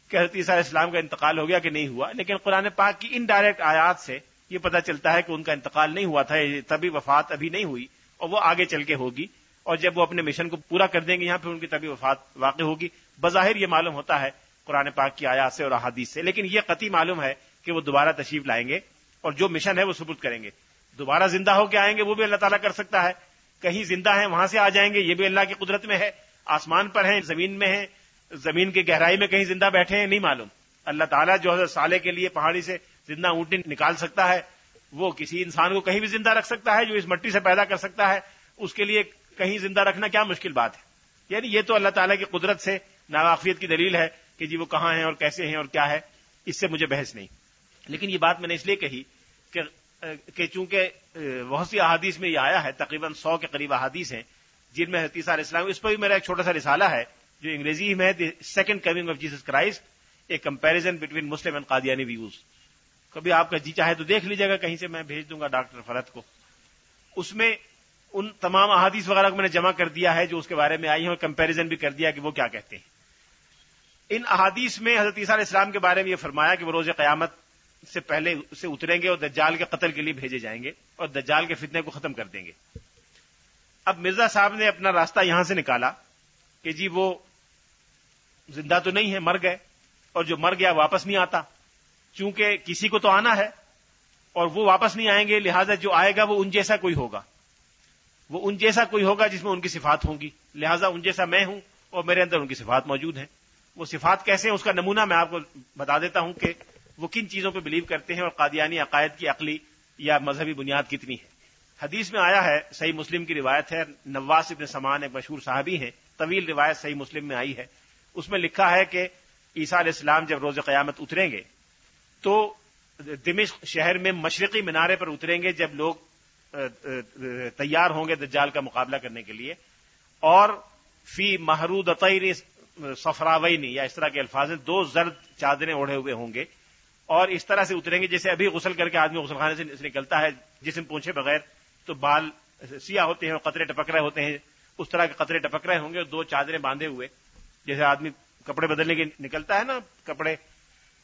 کہ حضرت علیہ السلام کا انتقال ہو گیا کہ نہیں ہوا، لیکن قرآن پاک کی انڈائریکٹ آیات سے یہ پتا چلتا ہے کہ ان کا انتقال نہیں ہوا تھا تبھی وفات ابھی نہیں ہوئی اور وہ آگے چل کے ہوگی اور جب وہ اپنے مشن کو پورا کر دیں گے، یہاں پہ ان کی تبھی وفات واقع ہوگی۔ بظاہر یہ معلوم ہوتا ہے قرآن پاک کی آیات سے اور احادیث سے، لیکن یہ قطعی معلوم ہے کہ وہ دوبارہ تشریف لائیں گے اور جو مشن ہے وہ ثبوت کریں گے۔ دوبارہ زندہ ہو کے آئیں گے وہ بھی اللہ تعالیٰ کر سکتا ہے۔ کہیں زندہ ہیں وہاں سے آ جائیں گے، یہ بھی اللہ کی قدرت میں ہے۔ آسمان پر ہیں، زمین میں ہیں، زمین کی گہرائی میں کہیں زندہ بیٹھے ہیں، نہیں معلوم۔ اللہ تعالیٰ جو ہے سالے کے لیے پہاڑی سے زندہ اونٹی نکال سکتا ہے، وہ کسی انسان کو کہیں بھی زندہ رکھ سکتا ہے، جو اس مٹی سے پیدا کر سکتا ہے، اس کے لیے کہیں زندہ رکھنا کیا مشکل بات ہے؟ یعنی یہ تو اللہ تعالیٰ کی قدرت سے ناواقفیت کی دلیل ہے کہ جی وہ کہاں ہیں اور کیسے ہیں اور کیا ہے، اس سے مجھے بحث نہیں۔ لیکن یہ بات میں نے اس لیے کہی کہ کہ چونکہ بہت سی احادیث میں یہ آیا ہے، تقریباً سو کے قریب احادیث ہیں جن میں حتیثہ علیہ السلام، اس پر بھی میرا ایک چھوٹا سا رسالہ ہے، جو انگریزی میں ہے second coming of Jesus Christ a comparison between Muslim and Qadiani views کبھی آپ کا جی چاہے تو دیکھ لیجیے گا، کہیں سے میں بھیج دوں گا ڈاکٹر فرد کو۔ اس میں ان تمام احادیث وغیرہ کو میں نے جمع کر دیا ہے، جو اس کے بارے میں آئی ہیں، اور کمپیرزن بھی کر دیا کہ وہ کیا کہتے ہیں۔ ان احادیث میں حضرت عیسیٰ علیہ السلام کے بارے میں یہ فرمایا کہ وہ روز قیامت سے پہلے اسے اتریں گے اور دجال کے قتل کے لیے بھیجے جائیں گے، اور دجال کے فتنے کو ختم کر دیں گے۔ اب مرزا صاحب نے اپنا راستہ یہاں سے نکالا کہ جی وہ زندہ تو نہیں ہے، مر گئے اور جو مر گیا واپس نہیں آتا۔ چونکہ کسی کو تو آنا ہے اور وہ واپس نہیں آئیں گے، لہذا جو آئے گا وہ ان جیسا کوئی ہوگا۔ وہ ان جیسا کوئی ہوگا جس میں ان کی صفات ہوں گی۔ لہذا ان جیسا میں ہوں اور میرے اندر ان کی صفات موجود ہیں۔ وہ صفات کیسے ہیں، اس کا نمونہ میں آپ کو بتا دیتا ہوں کہ وہ کن چیزوں پہ بلیو کرتے ہیں اور قادیانی عقائد کی عقلی یا مذہبی بنیاد کتنی ہے۔ حدیث میں آیا ہے، صحیح مسلم کی روایت ہے نواز ابن سمان ایک مشہور صحابی ہیں، طویل روایت صحیح مسلم میں آئی ہے۔ اس میں لکھا ہے کہ عیسیٰ علیہ السلام جب روز قیامت اتریں گے، تو دمشق شہر میں مشرقی مینارے پر اتریں گے جب لوگ تیار ہوں گے دجال کا مقابلہ کرنے کے لیے۔ اور فی محرود سفراوئی یا اس طرح کے الفاظ دو زرد چادریں اوڑھے ہوئے ہوں گے۔ اور اس طرح سے اتریں گے، جیسے ابھی غسل کر کے آدمی غسل خانے سے نکلتا ہے، جسم پوچھے بغیر تو بال سیاہ ہوتے ہیں اور قطرے ٹپک رہے ہوتے ہیں۔ اس طرح کے قطرے ٹپک رہے ہوں گے اور دو چادریں باندھے ہوئے۔ جیسے آدمی کپڑے بدلنے کے نکلتا ہے نا، کپڑے،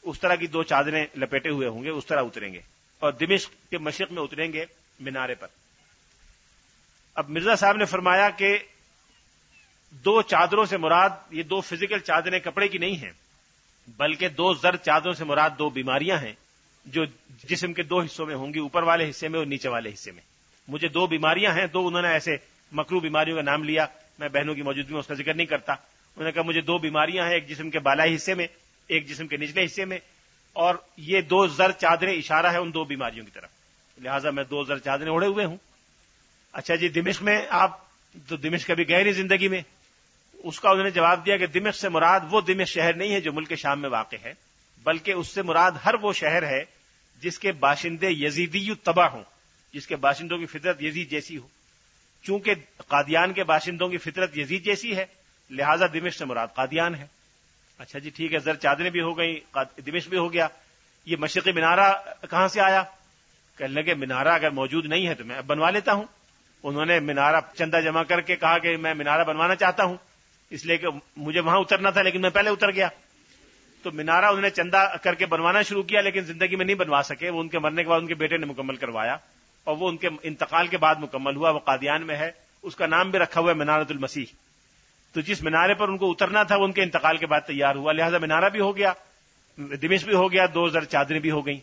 اس طرح کی دو چادریں لپیٹے ہوئے ہوں گے، اس طرح اتریں گے۔ اور دمشق کے مشرق میں اتریں گے مینارے پر۔ اب مرزا صاحب نے فرمایا کہ دو چادروں سے مراد یہ دو فزیکل چادریں کپڑے کی نہیں ہیں، بلکہ دو زرد چادروں سے مراد دو بیماریاں ہیں جو جسم کے دو حصوں میں ہوں گی، اوپر والے حصے میں اور نیچے والے حصے میں۔ مجھے دو بیماریاں ہیں، دو انہوں نے ایسے مکرو بیماریوں کا نام لیا، میں بہنوں کی موجودگی میں اس کا ذکر نہیں کرتا۔ انہوں نے کہا، مجھے دو بیماریاں ہیں، ایک جسم کے بالائی حصے میں، ایک جسم کے نچلے حصے میں، اور یہ دو زر چادریں اشارہ ہے ان دو بیماریوں کی طرف۔ لہٰذا میں دو زر چادریں اڑے ہوئے ہوں۔ اچھا جی دمشق میں آپ تو دمشق کبھی گئے نہیں زندگی میں؟ اس کا انہوں نے جواب دیا کہ دمشق سے مراد وہ دمشق شہر نہیں ہے جو ملک شام میں واقع ہے، بلکہ اس سے مراد ہر وہ شہر ہے جس کے باشندے یزیدی تباہ ہوں۔ جس کے باشندوں کی فطرت یزید جیسی ہو۔ چونکہ قادیان کے باشندوں کی فطرت یزید جیسی ہے، لہذا دمشق سے مراد قادیان ہے۔ اچھا جی ٹھیک ہے، زر چادریں بھی ہو گئی دمشق بھی ہو گیا۔ یہ مشرقی مینارہ کہاں سے آیا؟ کہنے لگے مینارہ اگر موجود نہیں ہے تو میں اب بنوا لیتا ہوں۔ انہوں نے مینارہ چندہ جمع کر کے کہا کہ میں مینارہ بنوانا چاہتا ہوں، اس لیے کہ مجھے وہاں اترنا تھا، لیکن میں پہلے اتر گیا۔ تو مینارہ انہوں نے چندہ کر کے بنوانا شروع کیا، لیکن زندگی میں نہیں بنوا سکے۔ وہ ان کے مرنے کے بعد ان کے بیٹے نے مکمل کروایا۔ اور وہ ان کے انتقال کے بعد مکمل ہوا، وہ قادیان میں ہے۔ اس کا نام بھی رکھا ہوا ہے منارت المسیح۔ تو جس مینارے پر ان کو اترنا تھا، وہ ان کے انتقال کے بعد تیار ہوا۔ لہذا مینارہ بھی ہو گیا دمش بھی ہو گیا، دو ہزار چادریں بھی ہو گئیں۔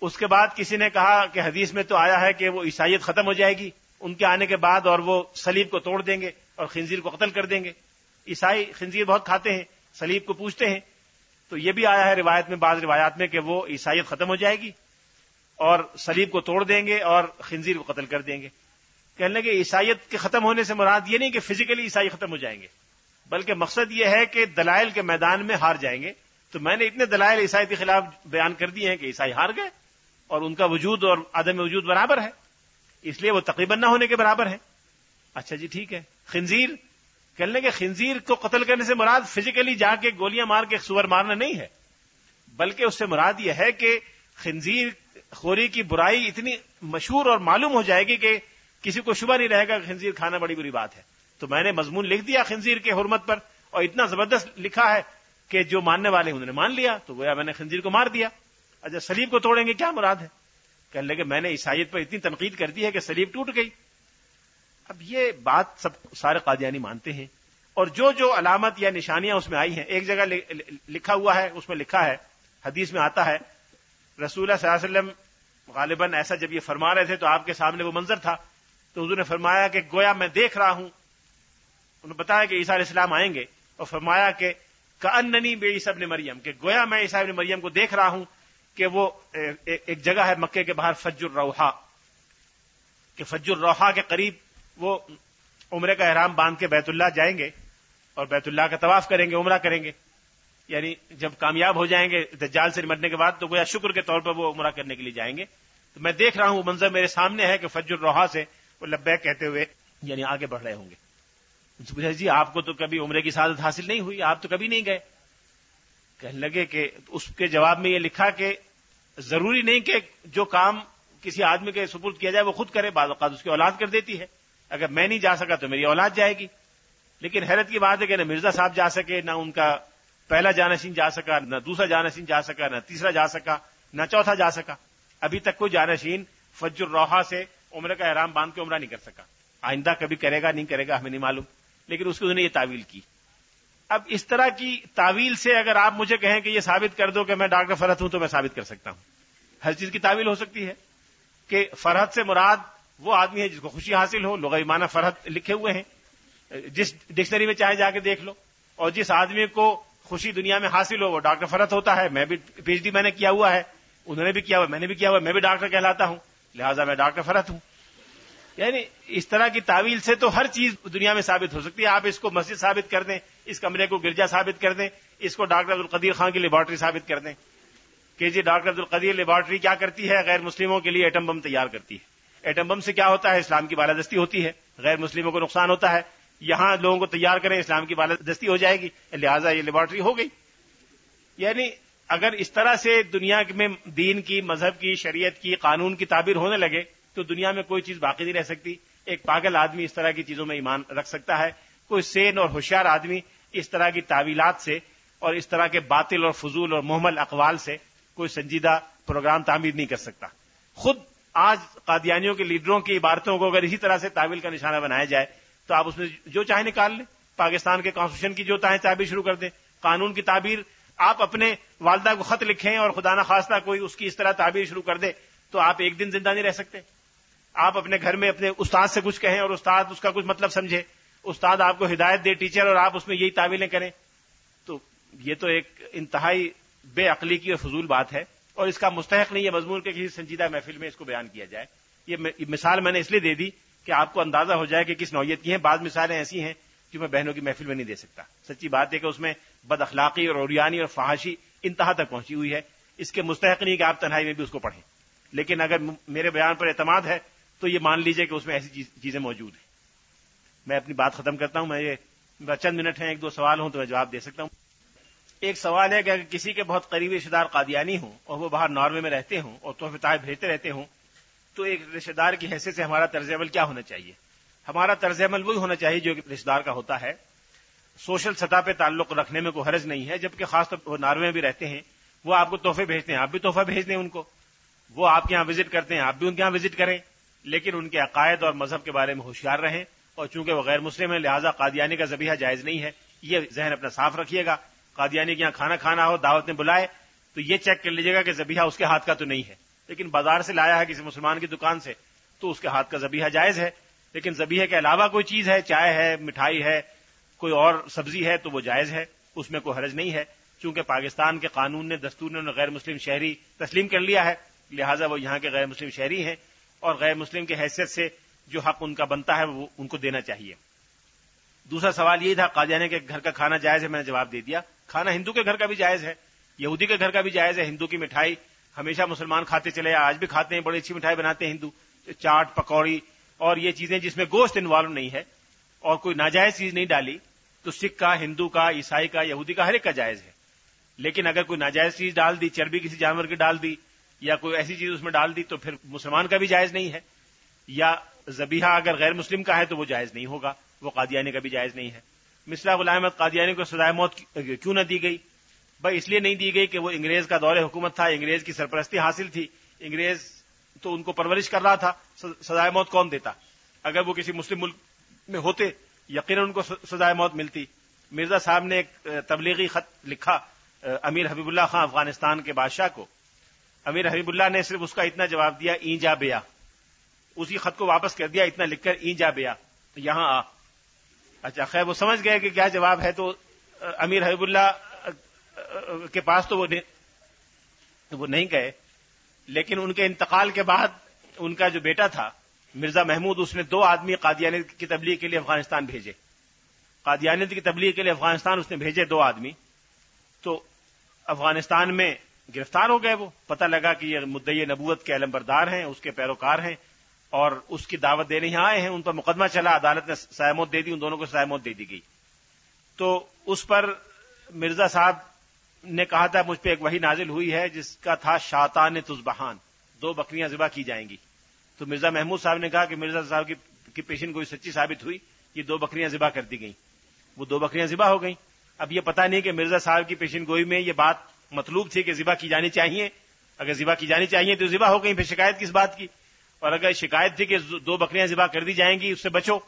اس کے بعد کسی نے کہا کہ حدیث میں تو آیا ہے کہ وہ عیسائیت ختم ہو جائے گی۔ ان کے آنے کے بعد اور وہ سلیب کو توڑ دیں گے اور خنزیر کو قتل کر دیں گے۔ عیسائی خنزیر بہت کھاتے ہیں سلیب کو پوچھتے ہیں۔ تو یہ بھی آیا ہے روایت میں، بعض روایات میں کہ وہ عیسائیت ختم ہو جائے گی۔ اور سلیب کو توڑ دیں گے اور خنزیر کو قتل کر دیں گے۔ کہنے لگے، عیسائیت کے ختم ہونے سے مراد یہ نہیں کہ فزیکلی عیسائی ختم ہو جائیں گے، بلکہ مقصد یہ ہے کہ دلائل کے میدان میں ہار جائیں گے۔ تو میں نے اتنے دلائل عیسائی کے خلاف بیان کر دیے ہیں کہ عیسائی ہار گئے اور ان کا وجود اور عدم وجود برابر ہے، اس لیے وہ تقریباً نہ ہونے کے برابر ہے اچھا جی ٹھیک ہے۔ خنزیر، کہنے کے خنزیر کو قتل کرنے سے مراد فزیکلی جا کے گولیاں مار کے سور مارنا نہیں ہے، بلکہ اس سے مراد یہ ہے کہ خنزیر خوری کی برائی اتنی مشہور اور معلوم ہو جائے گی کہ کسی کو شبہ نہیں رہے گا کہ خنزیر کھانا بڑی بری بات ہے۔ تو میں نے مضمون لکھ دیا خنزیر کے حرمت پر اور اتنا زبردست لکھا ہے کہ جو ماننے والے انہوں نے مان لیا، تو گویا میں نے خنزیر کو مار دیا۔ اچھا سلیب کو توڑیں گے، کیا مراد ہے؟ کہنے لگے، میں نے عیسائیت پر اتنی تنقید کر دی ہے کہ سلیب ٹوٹ گئی۔ اب یہ بات سب سارے قادیانی مانتے ہیں۔ اور جو جو علامت یا نشانیاں اس میں آئی ہیں، ایک جگہ لکھا ہوا ہے، اس میں لکھا ہے، حدیث میں آتا ہے رسول اللہ صلی اللہ علیہ وسلم غالباً ایسا جب یہ فرما رہے تھے تو آپ کے سامنے وہ منظر تھا تو حضور نے فرمایا کہ گویا میں دیکھ رہا ہوں۔ انہوں نے بتایا کہ عیسیٰ علیہ السلام آئیں گے اور فرمایا کہ اننی بے عیسب نے مریم، کہ گویا میں عیسیٰ نے مریم کو دیکھ رہا ہوں کہ وہ ایک جگہ ہے مکے کے باہر فج الروحا کہ فج الروحا کے قریب وہ عمرے کا احرام باندھ کے بیت اللہ جائیں گے اور بیت اللہ کا طواف کریں گے، عمرہ کریں گے۔ یعنی جب کامیاب ہو جائیں گے دجال سے نمٹنے کے بعد تو گویا شکر کے طور پر وہ عمرہ کرنے کے لیے جائیں گے۔ تو میں دیکھ رہا ہوں وہ منظر میرے سامنے ہے کہ فج الروحا سے وہ لبیک کہتے ہوئے یعنی آگے بڑھ رہے ہوں گے۔ جی آپ کو تو کبھی عمرے کی سعادت حاصل نہیں ہوئی؟ آپ تو کبھی نہیں گئے۔ کہنے لگے کہ اس کے جواب میں یہ لکھا کہ ضروری نہیں کہ جو کام کسی آدمی کے سپرد کیا جائے وہ خود کرے، بعض اوقات اس کی اولاد کر دیتی ہے۔ اگر میں نہیں جا سکا تو میری اولاد جائے گی۔ لیکن حیرت کی بات ہے کہ نہ مرزا صاحب جا سکے، نہ ان کا پہلا جانشین جا سکا، نہ دوسرا جانشین جا سکا، نہ تیسرا جا سکا، نہ چوتھا جا سکا۔ ابھی تک کوئی جانشین فج الروحا سے عمر کا احرام باندھ کے عمرہ نہیں کر سکا۔ آئندہ کبھی کرے گا، نہیں کرے گا، ہمیں نہیں معلوم۔ لیکن اس کو انہوں نے یہ تعویل کی۔ اب اس طرح کی تعویل سے اگر آپ مجھے کہیں کہ یہ ثابت کر دو کہ میں ڈاکٹر فرحت ہوں تو میں ثابت کر سکتا ہوں۔ ہر چیز کی تعویل ہو سکتی ہے کہ فرحت سے مراد وہ آدمی ہے جس کو خوشی حاصل ہو۔ لوگ مانا فرحت لکھے ہوئے ہیں۔ جس ڈکشنری میں چاہے جا کے دیکھ لو۔ اور جس آدمی کو خوشی دنیا میں حاصل ہو، وہ ڈاکٹر فرحت ہوتا ہے، میں بھی پی ایچ ڈی میں نے کیا ہوا ہے، انہوں نے بھی کیا ہوا، میں نے بھی کیا ہوا، میں بھی ڈاکٹر کہلاتا ہوں، لہٰذا میں ڈاکٹر فرحت ہوں۔ یعنی اس طرح کی تعویل سے تو ہر چیز دنیا میں ثابت ہو سکتی ہے، آپ اس کو مسجد ثابت کر دیں، اس کمرے کو گرجا ثابت کر دیں، اس کو ڈاکٹر عبدالقدیر خان کی لیبارٹری ثابت کر دیں۔ کہ جی ڈاکٹر عبدالقدیر لیبارٹری کیا کرتی ہے؟ غیر مسلموں کے لیے ایٹم بم تیار کرتی ہے۔ ایٹم بم سے کیا ہوتا ہے؟ اسلام کی بالادستی ہوتی ہے، غیر مسلموں کو نقصان ہوتا ہے۔ یہاں لوگوں کو تیار کریں، اسلام کی بالادستی ہو جائے گی، لہٰذا یہ لیبارٹری ہو گئی۔ یعنی اگر اس طرح سے دنیا میں دین کی، مذہب کی، شریعت کی، قانون کی تعبیر ہونے لگے، تو دنیا میں کوئی چیز باقی نہیں رہ سکتی۔ ایک پاگل آدمی اس طرح کی چیزوں میں ایمان رکھ سکتا ہے۔ کوئی سین اور ہوشیار آدمی اس طرح کی تعویلات سے اور اس طرح کے باطل اور فضول اور محمل اقوال سے کوئی سنجیدہ پروگرام تعمیر نہیں کر سکتا۔ خود آج قادیانیوں کے لیڈروں کی عبارتوں کو اگر اسی طرح سے تعویل کا نشانہ بنایا جائے تو آپ اس میں جو چاہے نکال لیں۔ پاکستان کے کانسٹیٹیوشن کی جو چاہیں تعبیر شروع کر دیں۔ قانون کی تعبیر آپ اپنے والدہ کو خط لکھیں اور خدا نخواستہ کوئی اس کی اس طرح تعبیر شروع کر دے تو آپ ایک دن زندہ نہیں رہ سکتے۔ آپ اپنے گھر میں اپنے استاد سے کچھ کہیں اور استاد اس کا کچھ مطلب سمجھے۔ استاد آپ کو ہدایت دے، ٹیچر، اور آپ اس میں یہی تعویلیں کریں۔ تو یہ تو ایک انتہائی بے عقلی کی اور فضول بات ہے۔ اور اس کا مستحق نہیں ہے مضمون کے کسی سنجیدہ محفل میں اس کو بیان کیا جائے۔ یہ مثال میں نے اس لیے دے دی کہ آپ کو اندازہ ہو جائے کہ کس نوعیت کی ہیں۔ بعض مثالیں ایسی ہیں جو میں بہنوں کی محفل میں نہیں دے سکتا۔ سچی بات ہے کہ اس میں بد اخلاقی اور اوریانی اور فحاشی انتہا تک پہنچی ہوئی ہے۔ اس کے مستحق نہیں کہ آپ تنہائی میں بھی اس کو پڑھیں۔ لیکن اگر میرے بیان پر اعتماد ہے تو یہ مان لیجیے کہ اس میں ایسی چیزیں موجود ہیں۔ میں اپنی بات ختم کرتا ہوں۔ میں یہ چند منٹ ہیں، ایک دو سوال ہوں تو میں جواب دے سکتا ہوں۔ ایک سوال ہے کہ اگر کسی کے بہت قریبی رشتے دار قادیانی ہوں اور وہ باہر ناروے میں رہتے ہوں اور تحفے تحائف بھیجتے رہتے ہوں تو ایک رشتے دار کی حیثیت سے ہمارا طرز عمل کیا ہونا چاہیے؟ ہمارا طرز عمل وہی ہونا چاہیے جو رشتے دار کا ہوتا ہے۔ سوشل سطح پہ تعلق رکھنے میں کوئی حرج نہیں ہے، جبکہ خاص طور پر ناروے میں بھی رہتے ہیں، وہ آپ کو تحفے بھیجتے ہیں، آپ بھی تحفہ بھیج دیں ان کو۔ وہ آپ کے یہاں وزٹ کرتے ہیں، آپ بھی ان کے یہاں وزٹ کریں، لیکن ان کے عقائد اور مذہب کے بارے میں ہوشیار رہیں۔ اور چونکہ وہ غیر مسلم ہیں، لہٰذا قادیانی کا ذبیحہ جائز نہیں ہے۔ یہ ذہن اپنا صاف رکھیے گا۔ قادیانی کے یہاں کھانا کھانا ہو، دعوت میں بلائے، تو یہ چیک کر لیجیے گا کہ ذبیحہ اس کے ہاتھ کا تو نہیں ہے۔ لیکن بازار سے لایا ہے کسی مسلمان کی دکان سے، تو اس کے ہاتھ کا ذبیحہ جائز ہے۔ لیکن ذبیحے کے علاوہ کوئی چیز ہے، چائے ہے، مٹھائی ہے، کوئی اور سبزی ہے، تو وہ جائز ہے۔ اس میں کوئی حرج نہیں ہے۔ چونکہ پاکستان کے قانون نے دستور نے غیر مسلم شہری تسلیم کر لیا ہے، لہٰذا وہ یہاں کے غیر مسلم شہری ہیں۔ اور غیر مسلم کی حیثیت سے جو حق ان کا بنتا ہے، وہ ان کو دینا چاہیے۔ دوسرا سوال یہ تھا قادیانے کے گھر کا کھانا جائز ہے، میں نے جواب دے دیا۔ کھانا ہندو کے گھر کا بھی جائز ہے، یہودی کے گھر کا بھی جائز ہے، ہندو کی مٹھائی ہمیشہ مسلمان کھاتے چلے، آج بھی کھاتے ہیں، بڑی اچھی مٹھائی بناتے ہیں ہندو، چاٹ، پکوڑی، اور یہ چیزیں جس میں گوشت انوالو نہیں ہے، اور کوئی ناجائز چیز نہیں ڈالی، تو سکھ کا، ہندو کا، عیسائی کا، یہودی کا ہر ایک کا جائز ہے۔ لیکن اگر کوئی ناجائز چیز ڈال دی، چربی کسی جانور کی ڈال دی، یا کوئی ایسی چیز اس میں ڈال دی، تو پھر مسلمان کا بھی جائز نہیں ہے۔ یا زبیحہ اگر غیر مسلم کا ہے، تو وہ جائز نہیں ہوگا، وہ قادیانی کا بھی جائز نہیں ہے۔ مصرا غلام قادیانی کو سزائے موت کیوں نہ دی گئی؟ بھائی، اس لیے نہیں دی گئی کہ وہ انگریز کا دور حکومت تھا، انگریز کی سرپرستی حاصل تھی۔ انگریز تو ان کو پرورش کر رہا تھا سزائے موت کون دیتا؟ اگر وہ کسی مسلم ملک میں ہوتے، یقیناً ان کو سزائے موت ملتی۔ مرزا صاحب نے ایک تبلیغی خط لکھا امیر حبیب اللہ خان افغانستان کے بادشاہ کو۔ امیر حبیب اللہ نے صرف اس کا اتنا جواب دیا، اینجا بیا۔ اسی خط کو واپس کر دیا، اتنا لکھ کر اینجا بیا۔ یہاں آ۔ اچھا خیر، وہ سمجھ گئے کہ کیا جواب ہے تو امیر حبیب اللہ کے پاس تو وہ نہیں گئے۔ لیکن ان کے انتقال کے بعد ان کا جو بیٹا تھا، مرزا محمود، اس نے دو آدمی قادیانیت کی تبلیغ کے لیے افغانستان بھیجے۔ قادیانیت کی تبلیغ کے لیے افغانستان اس نے بھیجے دو آدمی۔ تو افغانستان میں گرفتار ہو گئے وہ۔ پتہ لگا کہ یہ مدعی نبوت کے علم بردار ہیں، اس کے پیروکار ہیں اور اس کی دعوت دینے یہاں آئے ہیں۔ ان پر مقدمہ چلا، عدالت نے سائموت دے دی، ان دونوں کو سائموت دے دی گئی۔ تو اس پر مرزا صاحب نے کہا تھا مجھ پہ ایک وہی نازل ہوئی ہے جس کا تھا شاطان تزبہان دو بکریاں ذبح کی جائیں گی۔ تو مرزا محمود صاحب نے کہا کہ مرزا صاحب کی پیشن کوئی سچی ثابت ہوئی، یہ دو بکریاں ذبح کر دی گئیں۔ وہ دو بکریاں ذبح ہو گئیں۔ اب یہ پتا نہیں کہ مرزا صاحب کی پیشن گوئی میں یہ بات مطلوب تھی کہ ذبح کی جانی چاہیے۔ اگر ذبح کی جانی چاہیے تو ذبح ہو گئی پھر شکایت کس بات کی؟ اور اگر شکایت تھی کہ دو بکریاں ذبح کر دی جائیں گی، اس سے بچو۔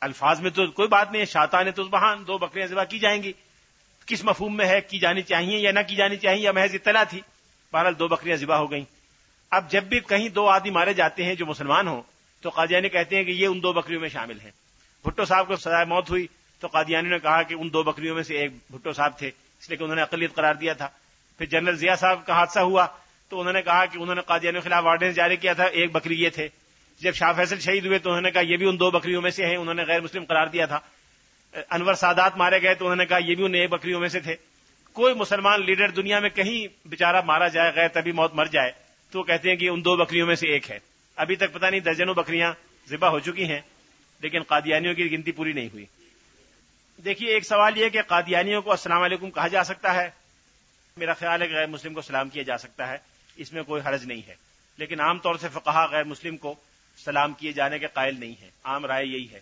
الفاظ میں تو کوئی بات نہیں ہے شاطان تو بہان دو بکریاں ذبح کی جائیں گی۔ کس مفہوم میں ہے، کی جانی چاہیے یا نہ کی جانی چاہیے، یا محض اطلاع تھی۔ بہرحال دو بکریاں ذبح ہو گئیں۔ اب جب بھی کہیں دو آدمی مارے جاتے ہیں جو مسلمان ہوں، تو قادیانی کہتے ہیں کہ یہ ان دو بکریوں میں شامل ہیں۔ بھٹو صاحب کو سزائے موت ہوئی، تو قادیانی نے کہا کہ ان دو بکریوں میں سے ایک بھٹو صاحب تھے، اس لیے کہ انہوں نے اقلیت قرار دیا تھا۔ پھر جنرل ضیاء صاحب کا حادثہ ہوا، تو انہوں نے کہا کہ انہوں نے قادیانی کے خلاف آرڈیننس جاری کیا تھا، ایک بکری یہ تھے۔ جب شاہ فیصل شہید ہوئے، تو انہوں نے کہا یہ بھی ان دو بکریوں میں سے ہیں، انہوں نے غیر مسلم قرار دیا تھا۔ انور سادات مارے گئے تو انہوں نے کہا یہ بھی ان ایک بکریوں میں سے تھے۔ کوئی مسلمان لیڈر دنیا میں کہیں بےچارا مارا جائے، غیر تبھی موت مر جائے، تو کہتے ہیں کہ ان دو بکریوں میں سے ایک ہے۔ ابھی تک پتہ نہیں درجنوں بکریاں ذبح ہو چکی ہیں، لیکن قادیانیوں کی گنتی پوری نہیں ہوئی۔ دیکھیے، ایک سوال یہ کہ قادیانیوں کو السلام علیکم کہا جا سکتا ہے؟ میرا خیال ہے کہ غیر مسلم کو سلام کیا جا سکتا ہے، اس میں کوئی حرج نہیں ہے۔ لیکن عام طور سے فقہ غیر مسلم کو سلام کیے جانے کے قائل نہیں ہے عام رائے یہی ہے۔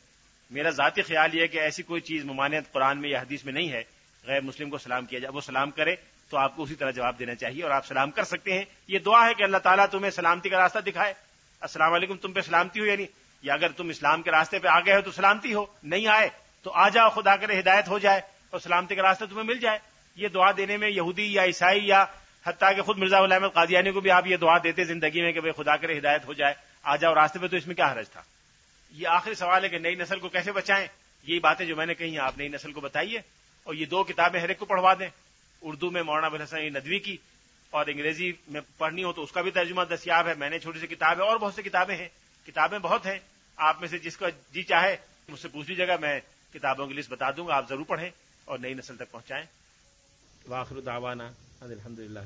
میرا ذاتی خیال یہ کہ ایسی کوئی چیز ممانعت قرآن میں یا حدیث میں نہیں ہے۔ غیر مسلم کو سلام کیا جائے، وہ سلام کرے تو آپ کو اسی طرح جواب دینا چاہیے اور آپ سلام کر سکتے ہیں۔ یہ دعا ہے کہ اللہ تعالیٰ تمہیں سلامتی کا راستہ دکھائے۔ السلام علیکم، تم پہ سلامتی ہو یعنی یا اگر تم اسلام کے راستے پہ آ گئے ہو تو سلامتی ہو، نہیں آئے تو آ جاؤ، خدا کرے ہدایت ہو جائے اور سلامتی کا راستہ تمہیں مل جائے۔ یہ دعا دینے میں یہودی یا عیسائی یا حتیٰ کہ خود مرزا علامت قادیانی کو بھی آپ یہ دعا دیتے زندگی میں کہ بھائی خدا کرے ہدایت ہو جائے، آ جاؤ، راستے پہ تو اس میں کیا حرج تھا؟ یہ آخری سوال ہے کہ نئی نسل کو کیسے بچائیں؟ یہی باتیں جو میں نے کہی آپ نئی نسل کو بتائیے اور یہ دو کتابیں ہر ایک کو پڑھوا دیں۔ اردو میں مولانا ابوالحسن ندوی کی اور انگریزی میں پڑھنی ہو تو اس کا بھی ترجمہ دستیاب ہے۔ میں نے چھوٹی سی کتاب ہے اور بہت سی کتابیں ہیں۔ کتابیں بہت ہیں۔ آپ میں سے جس کا جی چاہے مجھ سے پوچھ لیجیے گا، میں کتابوں کی لسٹ بتا دوں گا۔ آپ ضرور پڑھیں اور نئی نسل تک پہنچائیں۔ واخر دعوانا الحمد للہ